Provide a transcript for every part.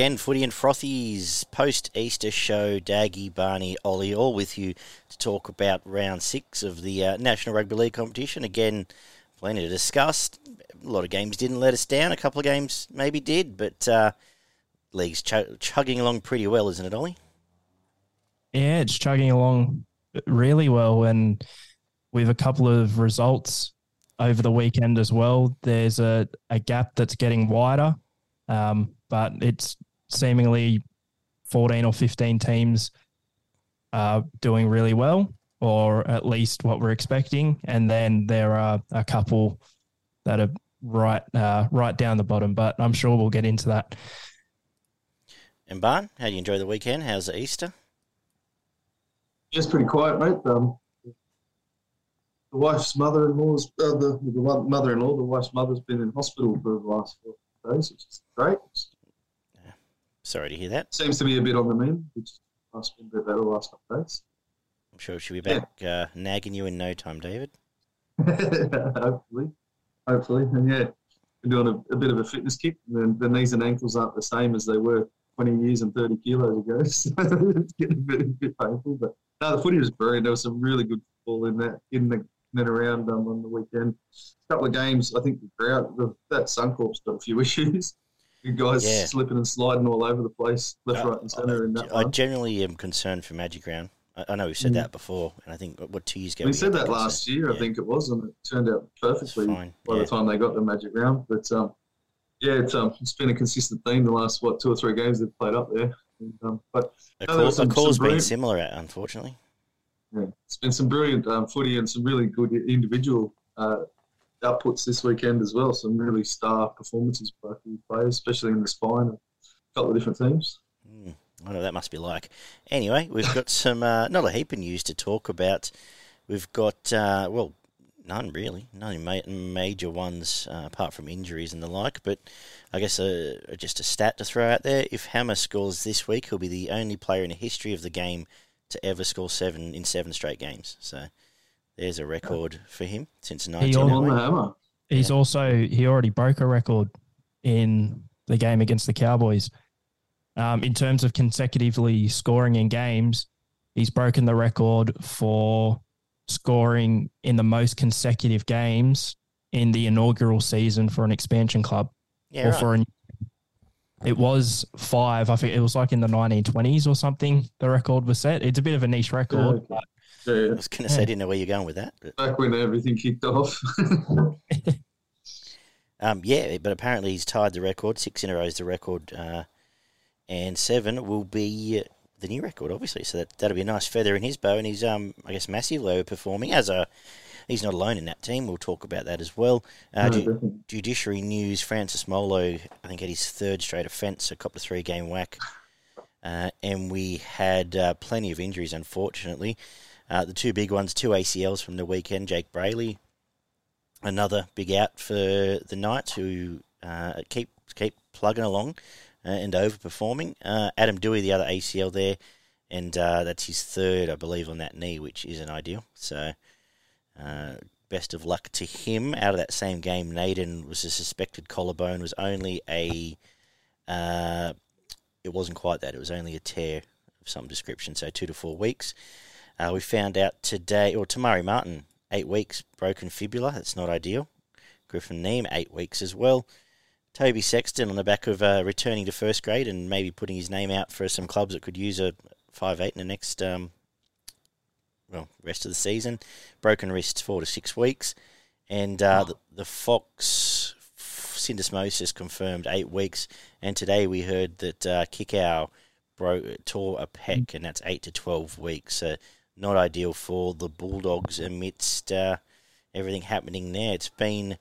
again. Footy and Frothies post Easter show. Daggy, Barney, Ollie, all with you to talk about round six of the uh, National Rugby League competition. Again, plenty to discuss. A lot of games didn't let us down. A couple of games maybe did, but uh, league's ch- chugging along pretty well, isn't it, Ollie? Yeah, it's chugging along really well, and we have a couple of results over the weekend as well. There's a, a gap that's getting wider. Um, but it's seemingly 14 or 15 teams uh, doing really well, or at least what we're expecting. And then there are a couple that are right uh, right down the bottom, but I'm sure we'll get into that. And Barn, how do you enjoy the weekend? How's the Easter? It's pretty quiet, mate. Um, the wife's mother-in-law's uh, the, the mother-in-law, the wife's mother's been in hospital for the last four days, which is great. Yeah. Sorry to hear that. Seems to be a bit on the mend, which must have been a bit better the last couple of days. I'm sure she'll be back yeah. uh, nagging you in no time, David. hopefully, hopefully, and yeah, we're doing a, a, bit of a fitness kick. And the, the knees and ankles aren't the same as they were 20 years and 30 kilos ago, so it's getting a bit, a bit painful. But no, the footy was brilliant. There was some really good football in that in the and around um, on the weekend. A couple of games, I think the crowd, the, that Suncorp's got a few issues. Guys yeah. slipping and sliding all over the place, left, uh, right, and centre. In that I one. generally am concerned for Magic Round. I, I know we've said mm. that before, and I think what two years ago we, we said that last year. Yeah. I think it was, and it turned out perfectly by yeah. the time they got the Magic Round. But um, yeah, it's, um, it's been a consistent theme the last what two or three games they've played up there. And, um, but the call, some, call's been similar, unfortunately. Yeah, it's been some brilliant um, footy and some really good individual uh, outputs this weekend as well. Some really star performances by players, especially in the spine. A couple of different teams. Mm, I know that must be like. Anyway, we've got some uh, not a heap of news to talk about. We've got uh, well, none really, no ma- major ones uh, apart from injuries and the like. But I guess uh, just a stat to throw out there: if Hammer scores this week, he'll be the only player in the history of the game to ever score seven in seven straight games. So there's a record for him since 19. He He's yeah. also he already broke a record in the game against the Cowboys. Um, in terms of consecutively scoring in games, he's broken the record for scoring in the most consecutive games in the inaugural season for an expansion club yeah, or right. for a it was five. I think it was like in the 1920s or something. The record was set. It's a bit of a niche record. Yeah. Yeah. I was going to say, I didn't know where you're going with that. But. Back when everything kicked off. um, yeah, but apparently he's tied the record. Six in a row is the record, uh, and seven will be the new record, obviously. So that that'll be a nice feather in his bow, and he's um, I guess massively overperforming as a he's not alone in that team. We'll talk about that as well. Uh, no, ju- judiciary news: Francis Molo, I think, had his third straight offence, a couple of three game whack, uh, and we had uh, plenty of injuries, unfortunately. Uh, the two big ones, two ACLs from the weekend. Jake Brailey, another big out for the Knights, who uh, keep keep plugging along uh, and overperforming. Adam Doueihi, the other ACL there and uh, that's his third, I believe, on that knee, which isn't ideal. So uh, best of luck to him. Out of that same game, Naden was a suspected collarbone. Was only a, uh, it wasn't quite that. It was only a tear of some description. So two to four weeks. Uh, we found out today, or Tamari Martin, eight weeks broken fibula. That's not ideal. Griffin Neame, eight weeks as well. Toby Sexton on the back of uh, returning to first grade and maybe putting his name out for some clubs that could use a five eight in the next um, well, rest of the season. Broken wrist, four to six weeks. And uh, oh. the, the, Fox syndesmosis confirmed eight weeks. And today we heard that uh, Kikau broke, tore a pec, and that's eight to 12 weeks. So not ideal for the Bulldogs amidst uh, everything happening there. It's been,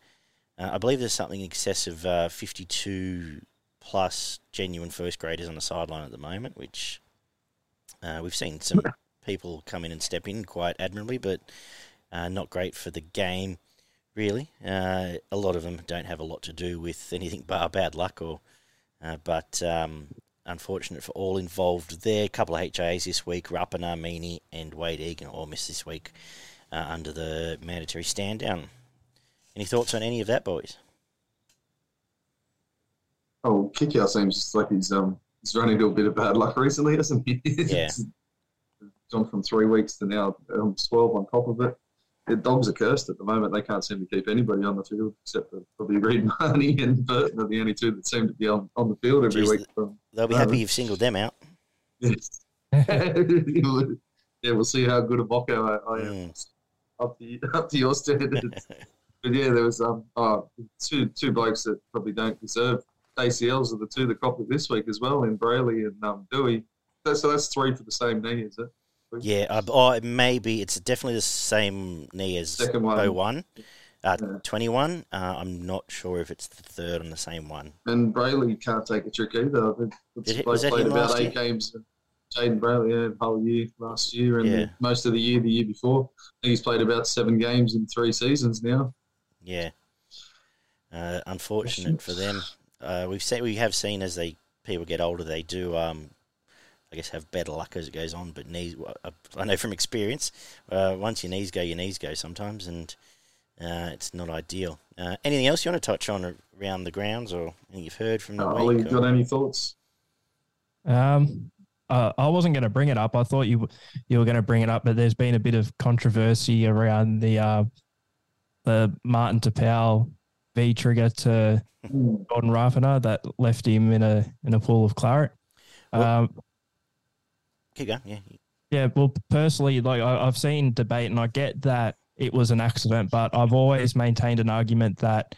uh, I believe there's something in excess of uh, 52 plus genuine first graders on the sideline at the moment, which uh, we've seen some people come in and step in quite admirably, but uh, not great for the game, really. Uh, a lot of them don't have a lot to do with anything but bad luck, or uh, but um, unfortunate for all involved there. A couple of HIAs this week, Rapana, Meaney, and Wade Egan all missed this week uh, under the mandatory stand down. Any thoughts on any of that, boys? Oh, Kikau seems like he's um he's run into a bit of bad luck recently, hasn't he? Yeah. Gone from three weeks to now um, twelve on top of it. The dogs are cursed at the moment. They can't seem to keep anybody on the field except for probably Reed Marnie and Burton are the only two that seem to be on, on the field every Jeez, week. From, They'll be Um, happy you've singled them out. yes. yeah, we'll see how good a Bocco I, I am Mm. up to up to your standards. but yeah, there was um oh, two two blokes that probably don't deserve ACLs are the two that copped it this week as well in Brailey and um, Dewey. So, so that's three for the same knee, is it? Yeah, uh, oh, it may be. It's definitely the same knee as Second one. 01, uh, Yeah. 21. Uh, I'm not sure if it's the third on the same one. And Brailey can't take a trick either. I think Did bloke was played about eight games. Jayden Brailey, yeah, whole year last year and Yeah. the, most of the year the year before. I think he's played about seven games in three seasons now. Yeah. Uh, unfortunate for them. Uh, we've seen, we have seen as they people get older, they do, um, I guess, have better luck as it goes on. But knees, uh, I know from experience, uh, once your knees go, your knees go sometimes, and uh, it's not ideal. Uh, anything else you want to touch on around the grounds, or anything you've heard from the Uh, Ollie, week? or- got any thoughts? Um, uh, I wasn't going to bring it up. I thought you you were going to bring it up, but there's been a bit of controversy around the uh, the Martin Taupau V trigger to Gordon Rafferty that left him in a in a pool of claret. Well- Um, Keep going. Yeah. yeah, well, personally, like I, I've seen debate, and I get that it was an accident, but I've always maintained an argument that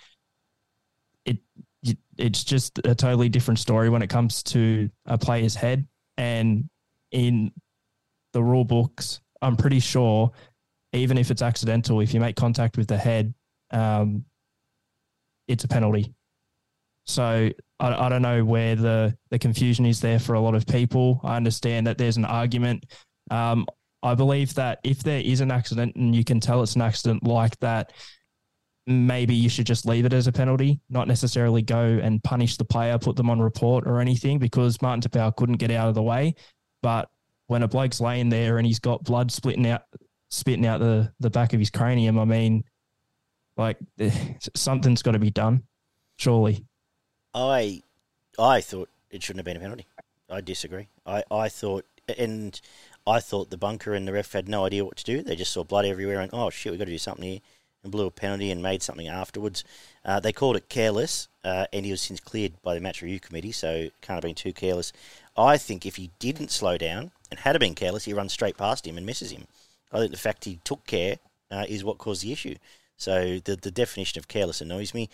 it it- it's just a totally different story when it comes to a player's head. And in the rule books, I'm pretty sure, even if it's accidental, if you make contact with the head, um, it's a penalty. So I, I don't know where the, the confusion is there for a lot of people. I understand that there's an argument. Um, I believe that if there is an accident and you can tell it's an accident like that, maybe you should just leave it as a penalty, not necessarily go and punish the player, put them on report or anything, because Martin Taupau couldn't get out of the way. But when a bloke's laying there and he's got blood splitting out, spitting out the, the back of his cranium, I mean, like something's got to be done, surely. I I thought it shouldn't have been a penalty. I disagree. I, I thought and I thought the bunker and the ref had no idea what to do. They just saw blood everywhere and oh shit, we've got to do something here, and blew a penalty and made something afterwards. Uh, they called it careless, uh, and he was since cleared by the match review committee, so can't have been too careless. I think if he didn't slow down and had been careless, he runs straight past him and misses him. I think the fact he took care uh, is what caused the issue. So the the definition of careless annoys me.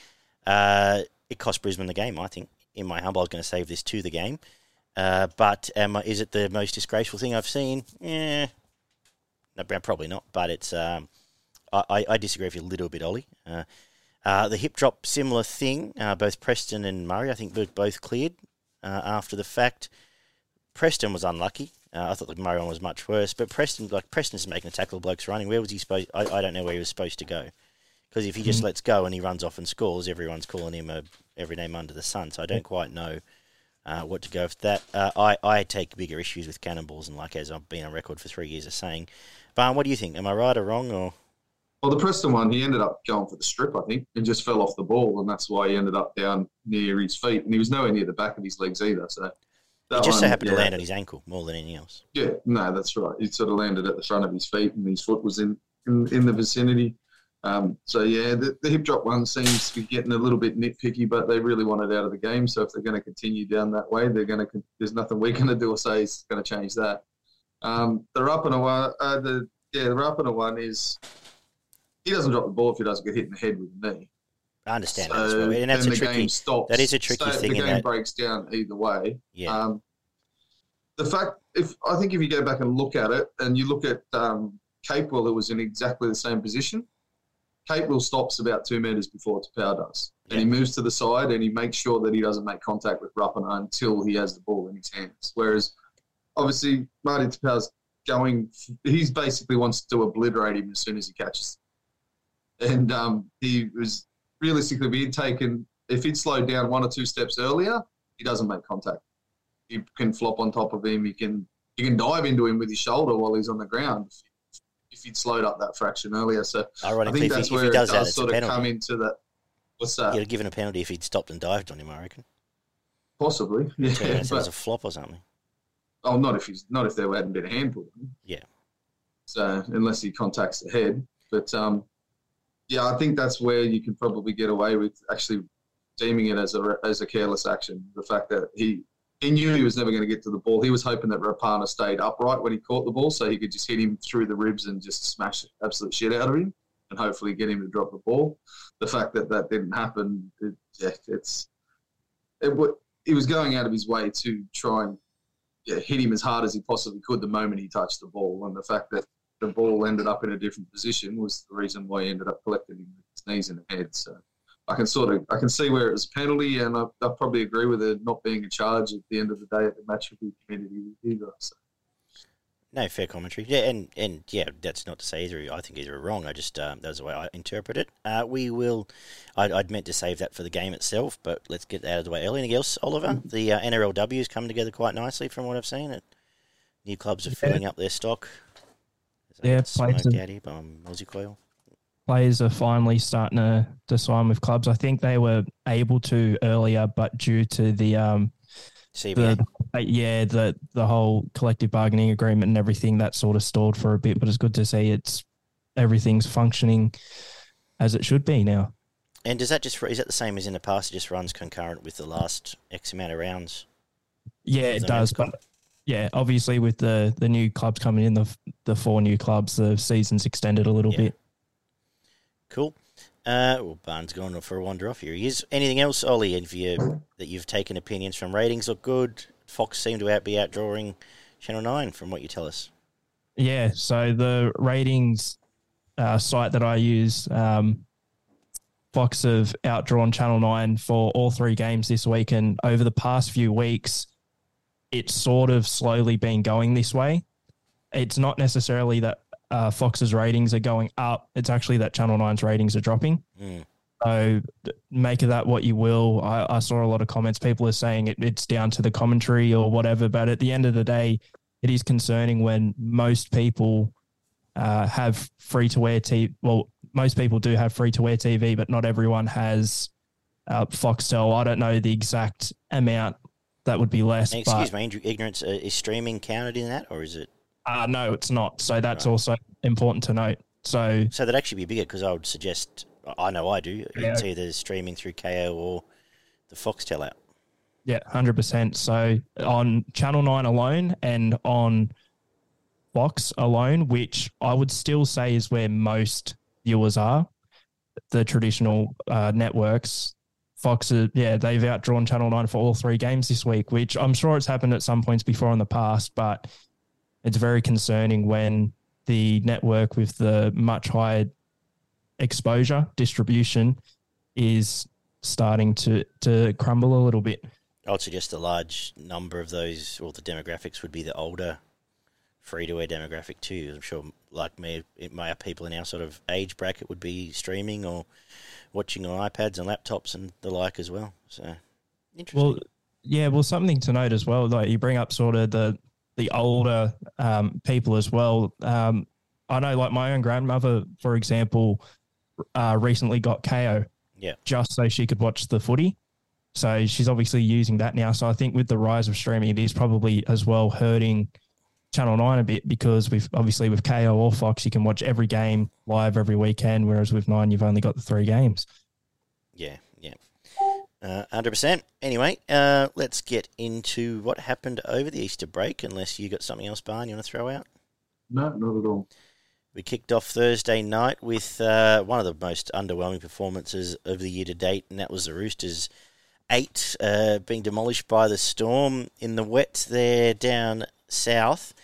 Uh, it cost Brisbane the game, I think. In my humble, I was going to save this to the game. Uh, but um, is it the most disgraceful thing I've seen? Yeah, no, probably not. But it's um, I, I- disagree with you a little bit, Ollie. Uh, uh, the hip drop, similar thing. Uh, both Preston and Murray, I think, were both cleared uh, after the fact. Preston was unlucky. Uh, I thought the Murray one was much worse. But Preston, like Preston's making a tackle, blokes running. Where was he supposed? I, I don't know where he was supposed to go. Because if he just lets go and he runs off and scores, everyone's calling him a every name under the sun. So I don't quite know uh, what to go with that. Uh, I, I take bigger issues with cannonballs, and like as I've been on record for three years of saying. Barn, what do you think? Am I right or wrong? Or Well, the Preston one, he ended up going for the strip, I think, and just fell off the ball, and that's why he ended up down near his feet, and he was nowhere near the back of his legs either. So it that just so happened yeah. to land on his ankle more than anything else. Yeah, no, that's right. He sort of landed at the front of his feet, and his foot was in in, in the vicinity. Um, so yeah, the, the hip drop one seems to be getting a little bit nitpicky, but they really want it out of the game. So if they're going to continue down that way, they're going to. There's nothing we're going to do or say is going to change that. Um, the Rapana one, uh, the yeah, the Rapana one is he doesn't drop the ball if he doesn't get hit in the head with the knee. I understand that So as well, and that's a the tricky. game stops. that is a tricky So thing The game that- breaks down either way. Yeah, Um, the fact, if I think if you go back and look at it, and you look at um, Capewell, who was in exactly the same position, Capewell stops about two meters before Taupau does, and he moves to the side and he makes sure that he doesn't make contact with Rapana until he has the ball in his hands. Whereas, obviously, Marty Taupau's going, he's basically wants to obliterate him as soon as he catches. him. And um, he was realistically being taken. If he'd slowed down one or two steps earlier, he doesn't make contact. He can flop on top of him. He can he can dive into him with his shoulder while he's on the ground. If he'd slowed up that fraction earlier, so I ironically, think if that's if where he it does does that, sort of come into that. What's that? He'd have given a penalty if he'd stopped and dived on him. I reckon. Possibly, yeah. Yeah, so it was a flop or something. oh, not if he's not if there hadn't been a hand put. Yeah. So unless he contacts the head, but um, yeah, I think that's where you can probably get away with actually deeming it as a as a careless action. The fact that he he knew he was never going to get to the ball. He was hoping that Rapana stayed upright when he caught the ball, so he could just hit him through the ribs and just smash absolute shit out of him, and hopefully get him to drop the ball. The fact that that didn't happen, it, yeah, it's it, he was going out of his way to try and yeah, hit him as hard as he possibly could the moment he touched the ball, and the fact that the ball ended up in a different position was the reason why he ended up collecting his knees the head. So I can sort of I can see where it was a penalty, and I, I probably agree with it not being a charge at the end of the day at the match review committee either. So. No, fair commentary. Yeah, and, and yeah, that's not to say either. I think either are wrong. I just um, that's the way I interpret it. Uh, we will. I'd, I'd meant to save that for the game itself, but let's get that out of the way early. Anything else, Oliver? The uh, NRLW is coming together quite nicely from what I've seen. It new clubs are filling up their stock. Yeah, smoked places- out here by Aussie Coil. Players are finally starting to, to sign with clubs. I think they were able to earlier, but due to the um CBA. the uh, yeah the the whole collective bargaining agreement and everything that sort of stalled for a bit. But it's good to see it's everything's functioning as it should be now. And does that just is that the same as in the past? It just runs concurrent with the last X amount of rounds. Yeah, it does. But yeah, obviously with the the new clubs coming in, the the four new clubs, the season's extended a little Yeah. bit. Cool. Uh, well, Barnes gone for a wander off here. He is. Anything else, Ollie? If you that you've taken opinions from ratings look good. Fox seem to out be outdrawing Channel Nine from what you tell us. Yeah, so the ratings uh, site that I use, um, Fox have outdrawn Channel 9 for all three games this week. And over the past few weeks, it's sort of slowly been going this way. It's not necessarily that uh, Fox's ratings are going up, it's actually that Channel 9's ratings are dropping. Mm. So make of that what you will. I, I saw a lot of comments. People are saying it, it's down to the commentary or whatever. But at the end of the day, it is concerning when most people uh, have free to wear TV. Well, most people do have free to wear TV, but not everyone has uh, Foxtel. I don't know the exact amount that would be less. And but, excuse me, ig- ignorance. Uh, is streaming counted in that, or is it? Uh, no, it's not. So that's Right. also important to note. So So that'd actually be bigger because I would suggest. I know I do. Yeah. It's either streaming through Kayo or the Foxtel app. Yeah, hundred percent. So on Channel Nine alone and on Fox alone, which I would still say is where most viewers are, the traditional uh, networks. Fox, uh, yeah, they've outdrawn Channel Nine for all three games this week, which I'm sure it's happened at some points before in the past, but it's very concerning when the network with the much higher exposure distribution is starting to to crumble a little bit. I would suggest a large number of those, or the demographics, would be the older free to air demographic too. I'm sure, like me, it may have people in our sort of age bracket would be streaming or watching on iPads and laptops and the like as well. So interesting. Well, yeah, well, something to note as well. Like you bring up sort of the the older um, people as well. Um, I know, like my own grandmother, for example, uh, recently got Kayo. Yeah. Just so she could watch the footy. So she's obviously using that now. So I think with the rise of streaming, it is probably as well hurting Channel Nine a bit because we've obviously with Kayo or Fox, you can watch every game live every weekend, whereas with Nine, you've only got the three games. Yeah, yeah. Uh, 100%. Anyway, uh, let's get into what happened over the Easter break, unless you got something else, Barn, you want to throw out? No, not at all. We kicked off Thursday night with uh, one of the most underwhelming performances of the year to date, and that was the Roosters' eight uh, being demolished by the Storm in the wet there down south.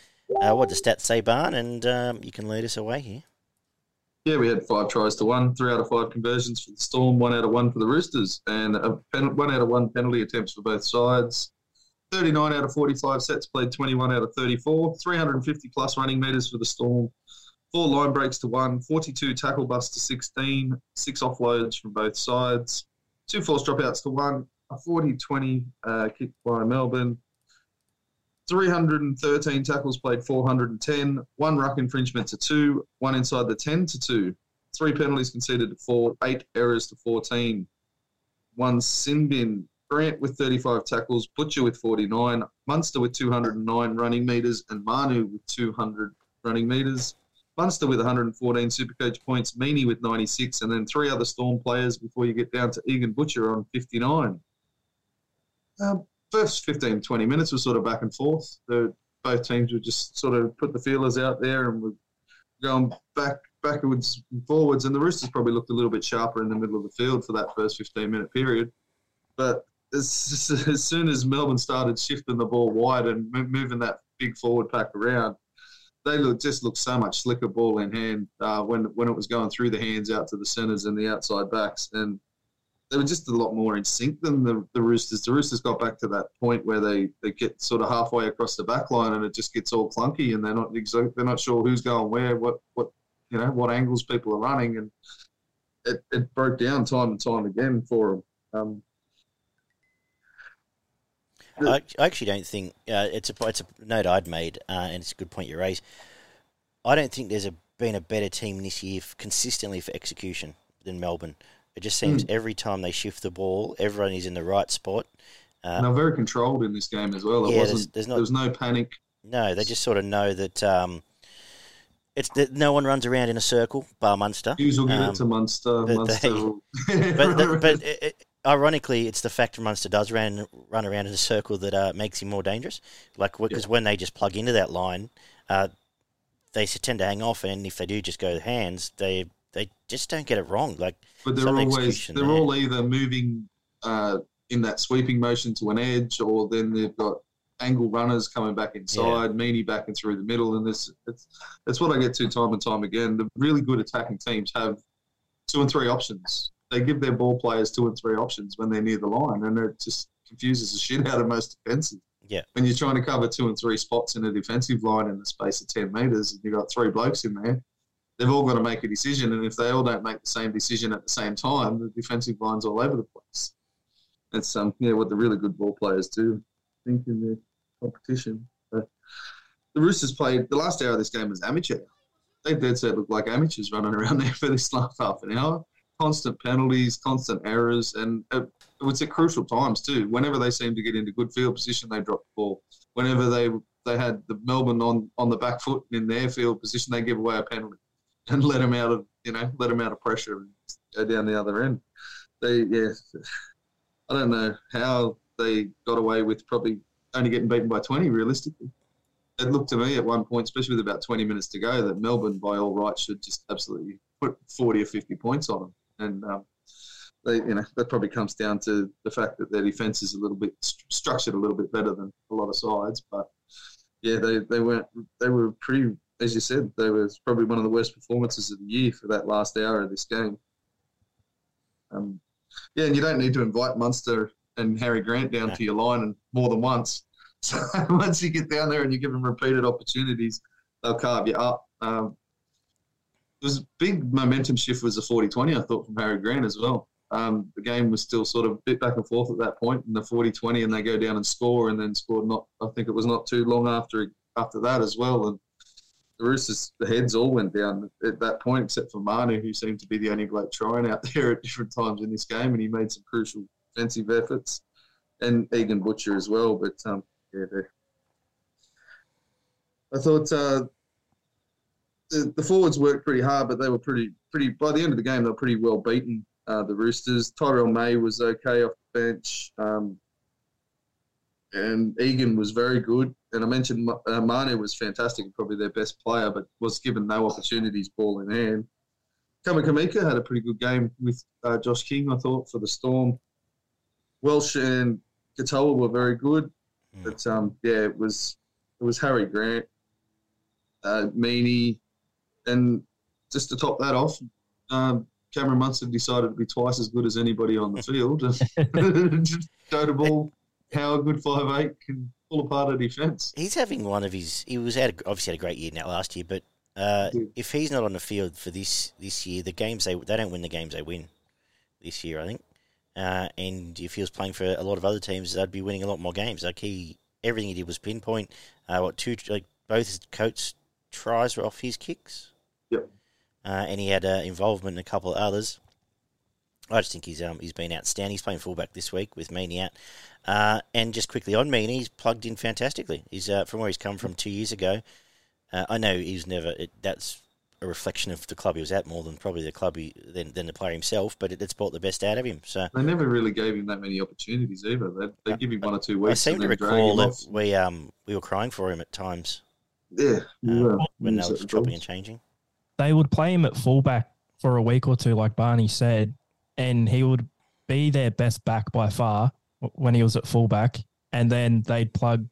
Uh, what does stats say, Barn? And um, you can lead us away here. Yeah, we had five tries to one, three out of five conversions for the Storm, one out of one for the Roosters, and pen, one out of one penalty attempts for both sides. 39 out of 45 sets played, 21 out of 34, 350 plus running metres for the Storm, four line breaks to one, 42 tackle busts to 16, six offloads from both sides, two force dropouts to one, a 40 20 uh, kick by Melbourne, 313 tackles played 410, one ruck infringement to two, one inside the 10 to two, three penalties conceded to four, eight errors to 14, one sin bin Grant with 35 tackles, Butcher with 49, Munster with 209 running metres, and Manu with 200 running metres. Munster with 114 Supercoach points, Meaney with 96, and then three other Storm players before you get down to Egan Butcher on 59. Um, first 15, 20 minutes was sort of back and forth. The, both teams would just sort of put the feelers out there and were going back backwards and forwards. And the Roosters probably looked a little bit sharper in the middle of the field for that first 15 minute period. But as, as soon as Melbourne started shifting the ball wide and moving that big forward pack around, they look, just looked so much slicker ball in hand uh, when when it was going through the hands out to the centres and the outside backs. And they were just a lot more in sync than the, the Roosters. The Roosters got back to that point where they, they get sort of halfway across the back line and it just gets all clunky and they're not they're not sure who's going where, what what you know what angles people are running, and it, it broke down time and time again for them. Um, I, actually don't think uh, it's a it's a note I'd made, uh, and it's a good point you raise. I don't think there's a, been a better team this year consistently for execution than Melbourne. It just seems mm. every time they shift the ball, everyone is in the right spot. Uh, and they're very controlled in this game as well. It yeah, wasn't, there's, there's not, there was no panic. No, they just sort of know that um, it's that no one runs around in a circle, bar Munster. Hughes will give um, it to Munster. But, Munster they, but, the, but it, it, ironically, it's the fact that Munster does run run around in a circle that uh, makes him more dangerous. Like because yeah. when they just plug into that line, uh, they tend to hang off, and if they do just go hands, they they just don't get it wrong. Like, but they're always they're there. all either moving uh, in that sweeping motion to an edge, or then they've got angle runners coming back inside, yeah. Meaney back and through the middle, and this it's that's what I get to time and time again. The really good attacking teams have two and three options. They give their ball players two and three options when they're near the line, and it just confuses the shit out of most defenses. Yeah. When you're trying to cover two and three spots in a defensive line in the space of ten meters, and you've got three blokes in there, they've all got to make a decision, and if they all don't make the same decision at the same time, the defensive line's all over the place. That's um, yeah, what the really good ball players do. I think in the competition. But the Roosters played the last hour of this game was amateur. They dead set looked like amateurs running around there for this last half an hour. Constant penalties, constant errors, and it, it was at crucial times too. Whenever they seemed to get into good field position, they dropped the ball. Whenever they they had the Melbourne on, on the back foot in their field position, they give away a penalty and let them out of you know let them out of pressure and go down the other end. They yeah, I don't know how they got away with probably only getting beaten by 20 realistically. It looked to me at one point, especially with about 20 minutes to go, that Melbourne, by all rights, should just absolutely put 40 or 50 points on them. And um, they, you know, that probably comes down to the fact that their defence is a little bit st- structured a little bit better than a lot of sides. But yeah, they, they weren't they were pretty, as you said, they were probably one of the worst performances of the year for that last hour of this game. Um, yeah, and you don't need to invite Munster and Harry Grant down yeah. to your line and more than once. So once you get down there and you give them repeated opportunities, they'll carve you up. Um, it was a big momentum shift was a 40-20, I thought, from Harry Grant as well. Um, the game was still sort of a bit back and forth at that point in the 40-20 and they go down and score and then scored not I think it was not too long after after that as well and the Roosters heads all went down at that point except for Manu who seemed to be the only bloke trying out there at different times in this game and he made some crucial defensive efforts, and Egan Butcher as well. But um, yeah, I thought uh, the, the, forwards worked pretty hard, but they were pretty pretty. By the end of the game, they were pretty well beaten. Uh, the Roosters. Tyrell May was okay off the bench, um, and Egan was very good. And I mentioned uh, Manu was fantastic, probably their best player, but was given no opportunities ball in hand. Kamikamica had a pretty good game with uh, Josh King, I thought, for the Storm. Welch and Katoa were very good, mm. but um, yeah, it was it was Harry Grant, uh, Meaney, and just to top that off, um, Cameron Munster decided to be twice as good as anybody on the field. the ball how a good five eight can pull apart a defence. He's having one of his. He was had obviously had a great year now last year, but uh, if he's not on the field for this this year, the games they they don't win the games they win this year. I think. Uh, and if he was playing for a lot of other teams, they'd be winning a lot more games. Like he, everything he did was pinpoint. Uh, what two, like both his coach tries were off his kicks. Yep. Uh, and he had uh, involvement in a couple of others. I just think he's um he's been outstanding. He's playing fullback this week with Meaney out, uh, and just quickly on Meaney, he's plugged in fantastically. He's uh, from where he's come from two years ago. Uh, I know he's never. It, that's a reflection of the club he was at more than probably the club he, than, than the player himself. But it, it's brought the best out of him. So They never really gave him that many opportunities either. They they give him one or two weeks. I weeks. seem to recall that off. we um we were crying for him at times Yeah, we uh, were. when they were at chopping and changing. they would play him at fullback for a week or two, like Barney said, and he would be their best back by far when he was at fullback. And then they'd plug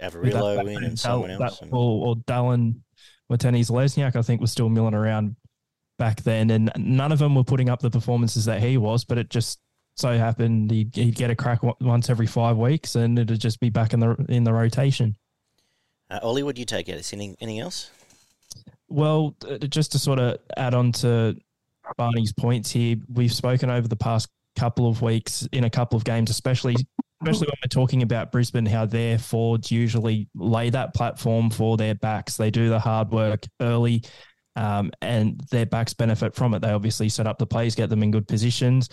Averillo in man, and someone Dal- else. that- and- or, or Dallin Watene-Zelezniak, I think, was still milling around back then. And none of them were putting up the performances that he was, but it just so happened he'd, he'd get a crack once every five weeks and it'd just be back in the in the rotation. Uh, Ollie, what do you take out? Anything, anything else? Well, uh, just to sort of add on to Barney's points here, we've spoken over the past couple of weeks in a couple of games, especially especially when we're talking about Brisbane, how their forwards usually lay that platform for their backs. They do the hard work early, um, and their backs benefit from it. They obviously set up the plays, get them in good positions.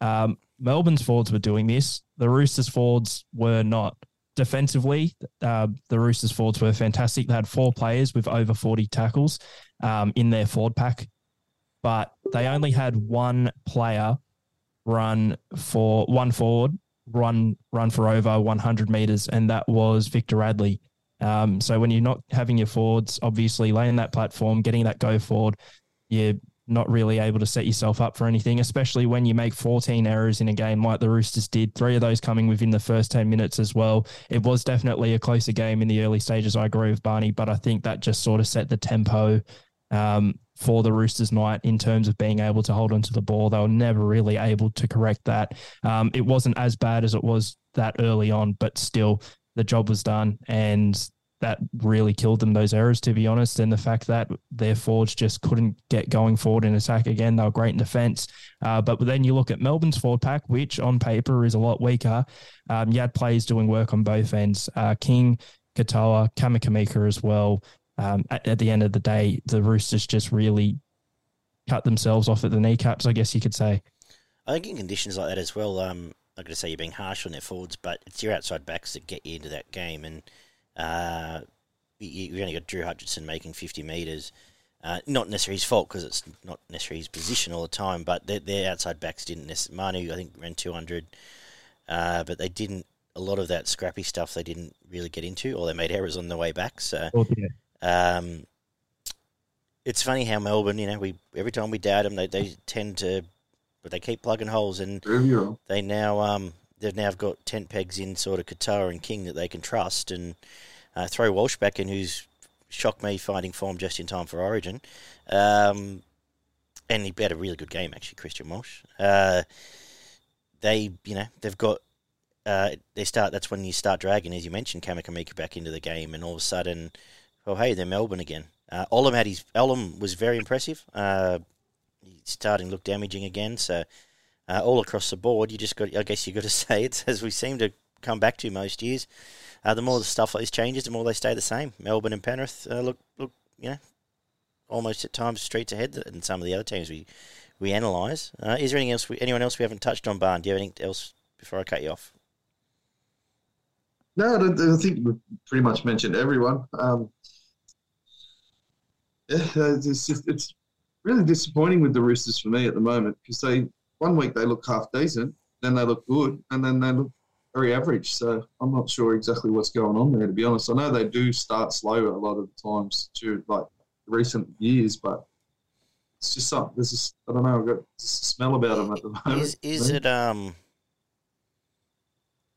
Um, Melbourne's forwards were doing this. The Roosters forwards were not. Defensively, uh, the Roosters forwards were fantastic. They had four players with over 40 tackles um, in their forward pack, but they only had one player run for one forward run run for over 100 meters, and that was Victor Radley. Um, so when you're not having your forwards, obviously laying that platform, getting that go forward, you're not really able to set yourself up for anything, especially when you make 14 errors in a game like the Roosters did, three of those coming within the first 10 minutes as well. It was definitely a closer game in the early stages. I agree with Barney, but I think that just sort of set the tempo um, for the Roosters night in terms of being able to hold onto the ball. They were never really able to correct that. Um, it wasn't as bad as it was that early on, but still the job was done. And that really killed them, those errors, to be honest. And the fact that their forwards just couldn't get going forward in attack again. They were great in defence. Uh, but then you look at Melbourne's forward pack, which on paper is a lot weaker. Um, you had players doing work on both ends. Uh, King, Katoa, Kamikamica as well. Um, at, at the end of the day, the Roosters just really cut themselves off at the kneecaps, I guess you could say. I think in conditions like that as well, um, I'm going to say you're being harsh on their forwards, but it's your outside backs that get you into that game. And uh, you, you've only got Drew Hutchinson making 50 metres. Uh, not necessarily his fault because it's not necessarily his position all the time, but their, their outside backs didn't necessarily. Manu, I think, ran 200, uh, but they didn't. A lot of that scrappy stuff they didn't really get into, or they made errors on the way back. So um, it's funny how Melbourne, you know, we every time we doubt them, they, they tend to, but they keep plugging holes, and Prove you wrong. they now um they've now got tent pegs in sort of Katoa and King that they can trust, and uh, throw Walsh back in, who's shocked me finding form just in time for Origin, um, and he had a really good game actually, Christian Walsh. Uh, they, you know, they've got. Uh, they start. That's when you start dragging, as you mentioned, Kamikamica back into the game, and all of a sudden, oh hey, they're Melbourne again. Uh, Olam had his Olam was very impressive. Uh, starting to look damaging again. So uh, all across the board, you just got. I guess you got to say it's as we seem to come back to most years. Uh, the more the stuff like this changes, the more they stay the same. Melbourne and Penrith uh, look look you know almost at times streets ahead than some of the other teams we we analyse. Uh, is there anything else? We, anyone else we haven't touched on? Barn, do you have anything else before I cut you off? No, I, I think we've pretty much mentioned everyone. Um, it's just it's really disappointing with the Roosters for me at the moment because they one week they look half decent, then they look good, and then they look very average. So I'm not sure exactly what's going on there. To be honest, I know they do start slow a lot of the times during like recent years, but it's just something. There's just I don't know. I've got just a smell about them at the moment. Is is it um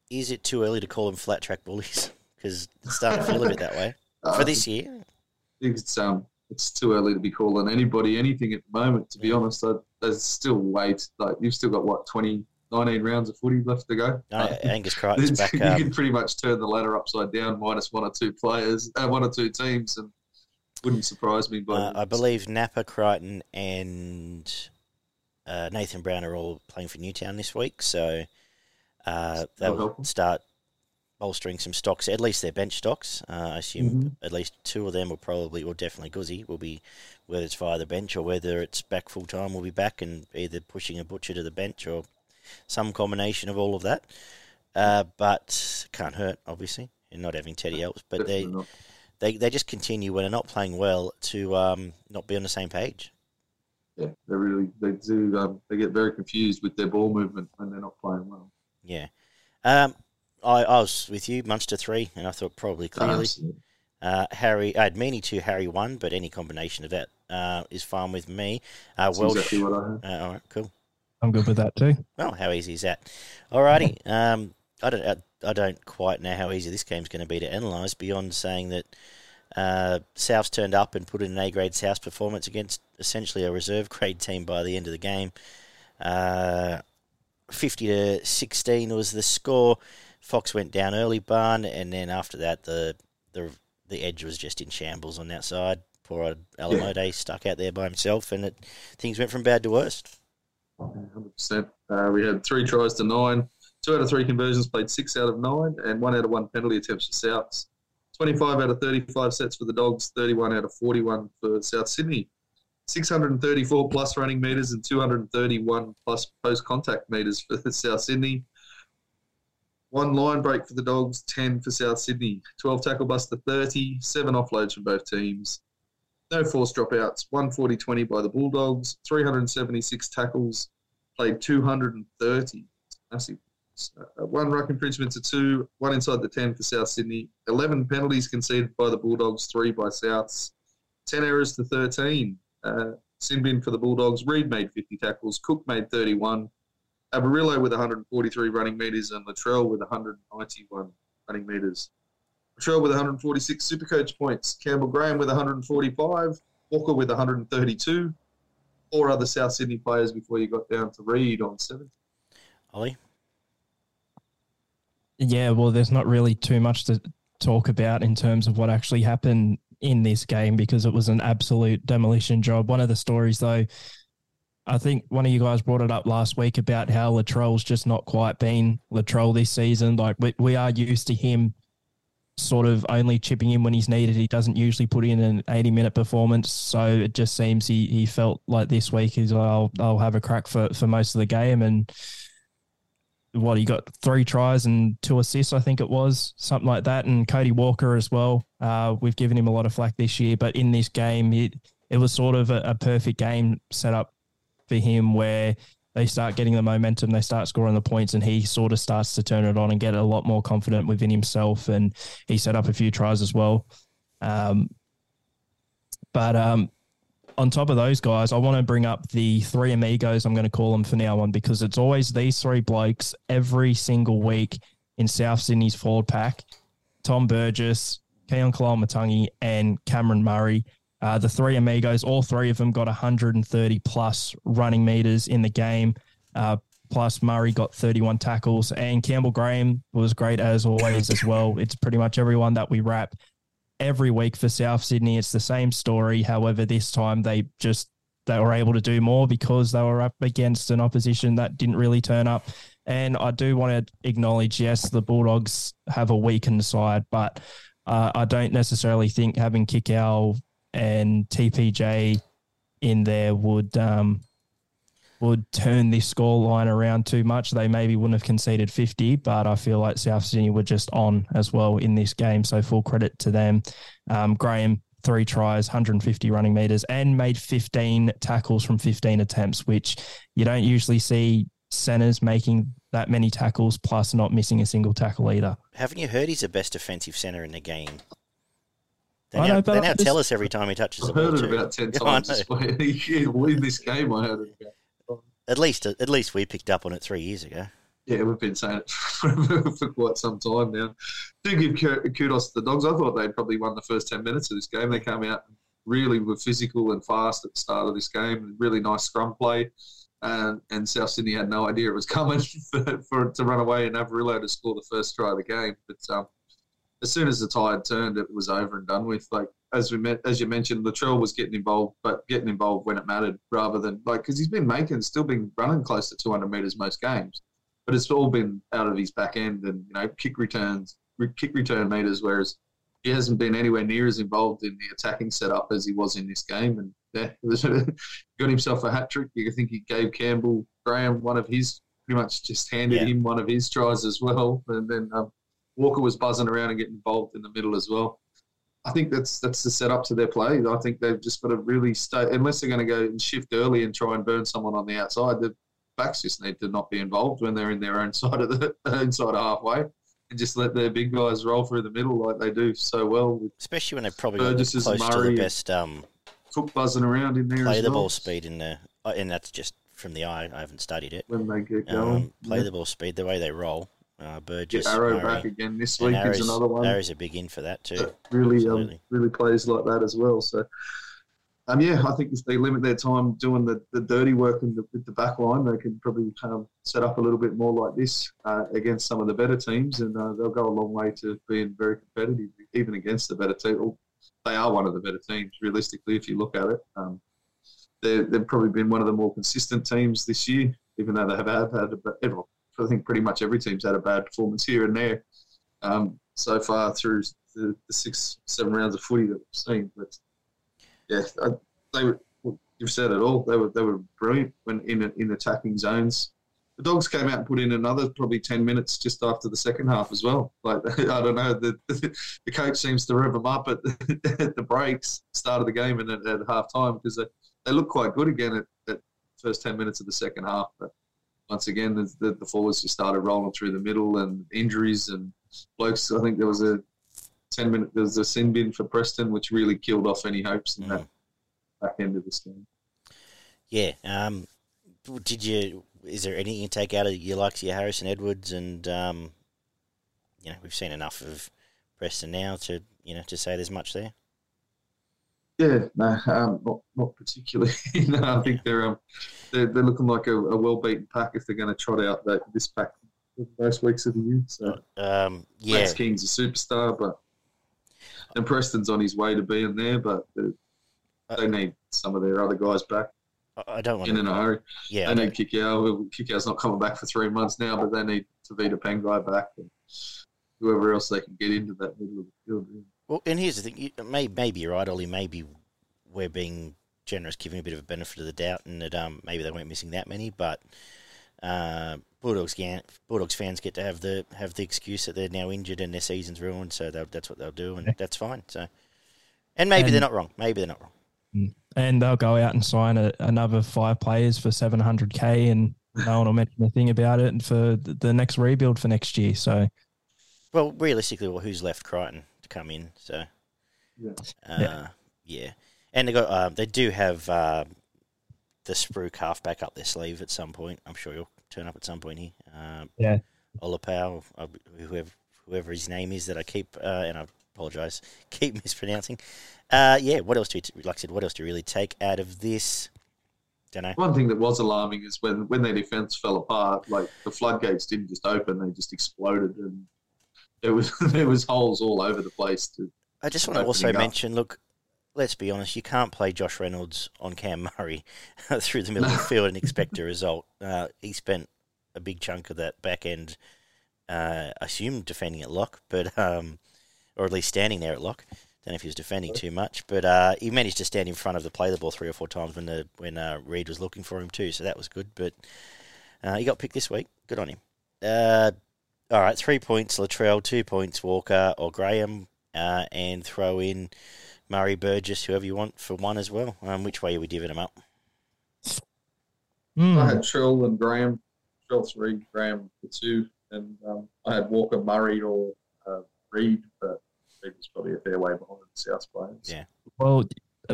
is it too early to call them flat track bullies? Because it's starting to feel a bit that way Uh, for this year. I think it's um it's too early to be calling anybody anything at the moment. To be honest, I, there's still wait. Like you've still got what 20, 19 rounds of footy left to go. No, Angus Crichton's back. you Um, can pretty much turn the ladder upside down, minus one or two players, uh, one or two teams, and wouldn't surprise me. But uh, I believe Napa, Crichton, and uh, Nathan Brown are all playing for Newtown this week, so uh, they'll start bolstering some stocks. At least their bench stocks. Uh, I assume Mhm. at least two of them will probably, or definitely Guzzi will be whether it's via the bench or whether it's back full time, will be back and either pushing a butcher to the bench or some combination of all of that. Uh, but can't hurt, obviously, and not having Teddy else. But they, they they just continue when they're not playing well to um, not be on the same page. Yeah, they really they do. Um, they get very confused with their ball movement when they're not playing well. Yeah, um, I, I was with you, Munster three, and I thought probably clearly. Uh, Harry, I had Meaney two, Harry one, but any combination of that uh, is fine with me. Uh, Welch, exactly what I heard. uh, all right, cool. I'm good with that too. Well, how easy is that? Alrighty. um, I don't, I, I don't quite know how easy this game's going to be to analyse beyond saying that uh, South's turned up and put in an A grade South performance against essentially a reserve grade team by the end of the game. Uh, 50 to 16 was the score. Fox went down early, Barn, and then after that, the the the edge was just in shambles on that side. Poor old Alamoti stuck out there by himself, and it, things went from bad to worst. Hundred percent. Uh, we had three tries to nine. Two out of three conversions played six out of nine, and one out of one penalty attempts for Souths. Twenty-five out of thirty-five sets for the Dogs. Thirty-one out of forty-one for South Sydney. 634 plus running meters and 231 plus post contact meters for South Sydney. One line break for the Dogs, 10 for South Sydney. 12 tackle bust to 30, seven offloads from both teams. No forced dropouts, 140 20 by the Bulldogs, 376 tackles, played 230. Massive. Uh, one ruck infringement to two, one inside the 10 for South Sydney. 11 penalties conceded by the Bulldogs, three by Souths. 10 errors to 13. Uh, Sinbin for the Bulldogs. Reed made 50 tackles. Cook made 31. Averillo with 143 running metres and Latrell with 191 running metres. Latrell with 146 Supercoach points. Campbell Graham with 145. Walker with 132. Four other South Sydney players before you got down to Reed on 70. Ollie? Yeah, well, there's not really too much to talk about in terms of what actually happened in this game because it was an absolute demolition job. One of the stories, though, I think one of you guys brought it up last week about how Latrell's just not quite been Latrell this season. Like we, we are used to him sort of only chipping in when he's needed. He doesn't usually put in an 80 minute performance. So it just seems he, he felt like this week is I'll, I'll have a crack for, for most of the game. And what he got three tries and two assists, I think it was something like that. And Cody Walker as well. Uh, we've given him a lot of flack this year, but in this game, it, it was sort of a, a perfect game set up for him where they start getting the momentum, they start scoring the points, and he sort of starts to turn it on and get a lot more confident within himself. And he set up a few tries as well. Um, but um, on top of those guys, I want to bring up the three amigos. I'm going to call them for now on because it's always these three blokes every single week in South Sydney's forward pack. Tom Burgess, Keaon Koloamatangi, and Cameron Murray. Uh, the three amigos, all three of them got 130 plus running meters in the game. Uh, plus Murray got 31 tackles, and Campbell Graham was great as always as well. It's pretty much everyone that we wrap every week for South Sydney. It's the same story. However, this time they just they were able to do more because they were up against an opposition that didn't really turn up. And I do want to acknowledge, yes, the Bulldogs have a weakened side, but uh, I don't necessarily think having Kikau and TPJ in there would um, would turn this score line around too much. They maybe wouldn't have conceded 50, but I feel like South Sydney were just on as well in this game. So full credit to them. Um, Graham, three tries, 150 running meters, and made 15 tackles from 15 attempts, which you don't usually see centers making that many tackles plus not missing a single tackle either. Haven't you heard he's the best defensive centre in the game? They I now, know, they now tell us every time he touches I've the ball heard it too. about 10 times know. this week. Yeah, well, in this game, I heard it about. At least, at least we picked up on it three years ago. Yeah, we've been saying it for, for quite some time now. Do give kudos to the dogs. I thought they'd probably won the first 10 minutes of this game. They came out really were physical and fast at the start of this game. Really nice scrum play. And, and South Sydney had no idea it was coming for, for to run away and Averillo to score the first try of the game. But um, as soon as the tide turned, it was over and done with. Like as we met, as you mentioned, Latrell was getting involved, but getting involved when it mattered, rather than like because he's been making, still been running close to 200 meters most games, but it's all been out of his back end and you know kick returns, re- kick return meters, whereas he hasn't been anywhere near as involved in the attacking setup as he was in this game, and yeah, got himself a hat trick. I think he gave Campbell Graham one of his, pretty much just handed Yeah. him one of his tries as well. And then um, Walker was buzzing around and getting involved in the middle as well. I think that's that's the setup to their play. I think they've just got to really stay, unless they're going to go and shift early and try and burn someone on the outside. The backs just need to not be involved when they're in their own side of the inside of halfway, and just let their big guys roll through the middle like they do so well with Especially when they're probably got Burgess is to Murray. the best um, Cook buzzing around in there play the well ball speed in the, uh, and that's just from the eye. I haven't studied it. when they get going. Um, play Yeah. the ball speed, the way they roll. Uh, Burgess, Get Arrow Murray, back again this week is another one. Arrow's a big in for that too. that really um, really plays like that as well. So, um, yeah, I think if they limit their time doing the, the dirty work in the, with the back line, they can probably kind of set up a little bit more like this uh, against some of the better teams, and uh, they'll go a long way to being very competitive, even against the better team. They are one of the better teams, realistically, if you look at it. Um, they've probably been one of the more consistent teams this year, even though they have had, had a, everyone, I think pretty much every team's had a bad performance here and there um, so far through the, the six, seven rounds of footy that we've seen. But yeah, I, they were, you've said it all. They were they were brilliant when in in attacking zones. The dogs came out and put in another probably ten minutes just after the second half as well. Like I don't know, the the coach seems to rev them up at the, at the breaks, start of the game, and at, at half time because they, they look quite good again at, at first ten minutes of the second half. But once again, the, the, the forwards just started rolling through the middle and injuries and blokes. I think there was a ten minute there was a sin bin for Preston, which really killed off any hopes in that back end of this game. Yeah. Um, did you? Is there anything you take out of your likes of your Harrison Edwards and um, you know we've seen enough of Preston now to you know to say there's much there. Yeah, no, um, not not particularly. no, I think they're um, they're, they're looking like a, a well beaten pack if they're going to trot out that this pack most weeks of the year. So Um, yeah. Max King's a superstar, but and Preston's on his way to being there, but they- they need some of their other guys back I- I don't want in in a hurry. Yeah. They don't- need Kikau. Kikau's not coming back for three months now, but they need Tevita Pangai back and whoever else they can get into that middle of the field. Well, and here's the thing. May, maybe you're right, Ollie. Maybe we're being generous, giving a bit of a benefit of the doubt, and that um, maybe they weren't missing that many. But uh, Bulldogs, gan- Bulldogs fans get to have the have the excuse that they're now injured and their season's ruined, so that's what they'll do, and Yeah. that's fine. So, and maybe And- they're not wrong. Maybe they're not wrong. and they'll go out and sign a, another five players for 700k and no one will mention a thing about it for the next rebuild for next year so Well, realistically, well, who's left Crichton to come in? So, Yeah. uh, yeah. and they got um, they do have uh, the Spruik halfback up their sleeve at some point. I'm sure he'll turn up at some point here. Um, Yeah. Olapau, uh, whoever whoever his name is that I keep uh, and I apologise keep mispronouncing. Uh, yeah, what else do you, like I said? What else do you really take out of this? Don't know. One thing that was alarming is when, when their defence fell apart, like the floodgates didn't just open; they just exploded, and there was there was holes all over the place. To, I just want to also mention, look, let's be honest, you can't play Josh Reynolds on Cam Murray through the middle of the field and expect a result. Uh, he spent a big chunk of that back end, uh, I assume defending at lock, but um, or at least standing there at lock. Don't know if he was defending too much, but uh, he managed to stand in front of the play the ball three or four times when the when uh, Reed was looking for him too, so that was good. But uh, he got picked this week. Good on him. All right, three points Latrell, two points Walker or Graham, uh, and throw in Murray Burgess, whoever you want, for one as well. Um, which way are we divvying them up? Hmm. I had Trill and Graham, Trill three, Graham for two, and um, I had Walker, Murray, or uh, Reed, but Reed was probably a fair way behind the South players. Yeah. well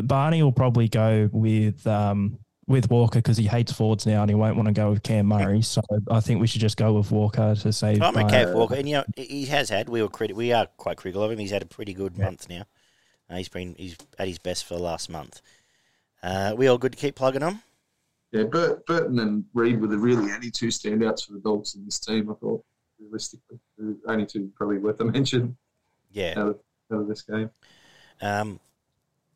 barney will probably go with um with walker because he hates Fords now and he won't want to go with cam murray so i think we should just go with walker to save I'm okay with Walker, and you know he has had. We were criti- we are quite critical of him. He's had a pretty good month now. Uh, he's been he's at his best for the last month. Uh, we all good to keep plugging on. Yeah, Burt, Burton and Reed were the really only two standouts for the Dogs in this team. I thought, realistically, the only two probably worth a mention Yeah. out of, out of this game. Um,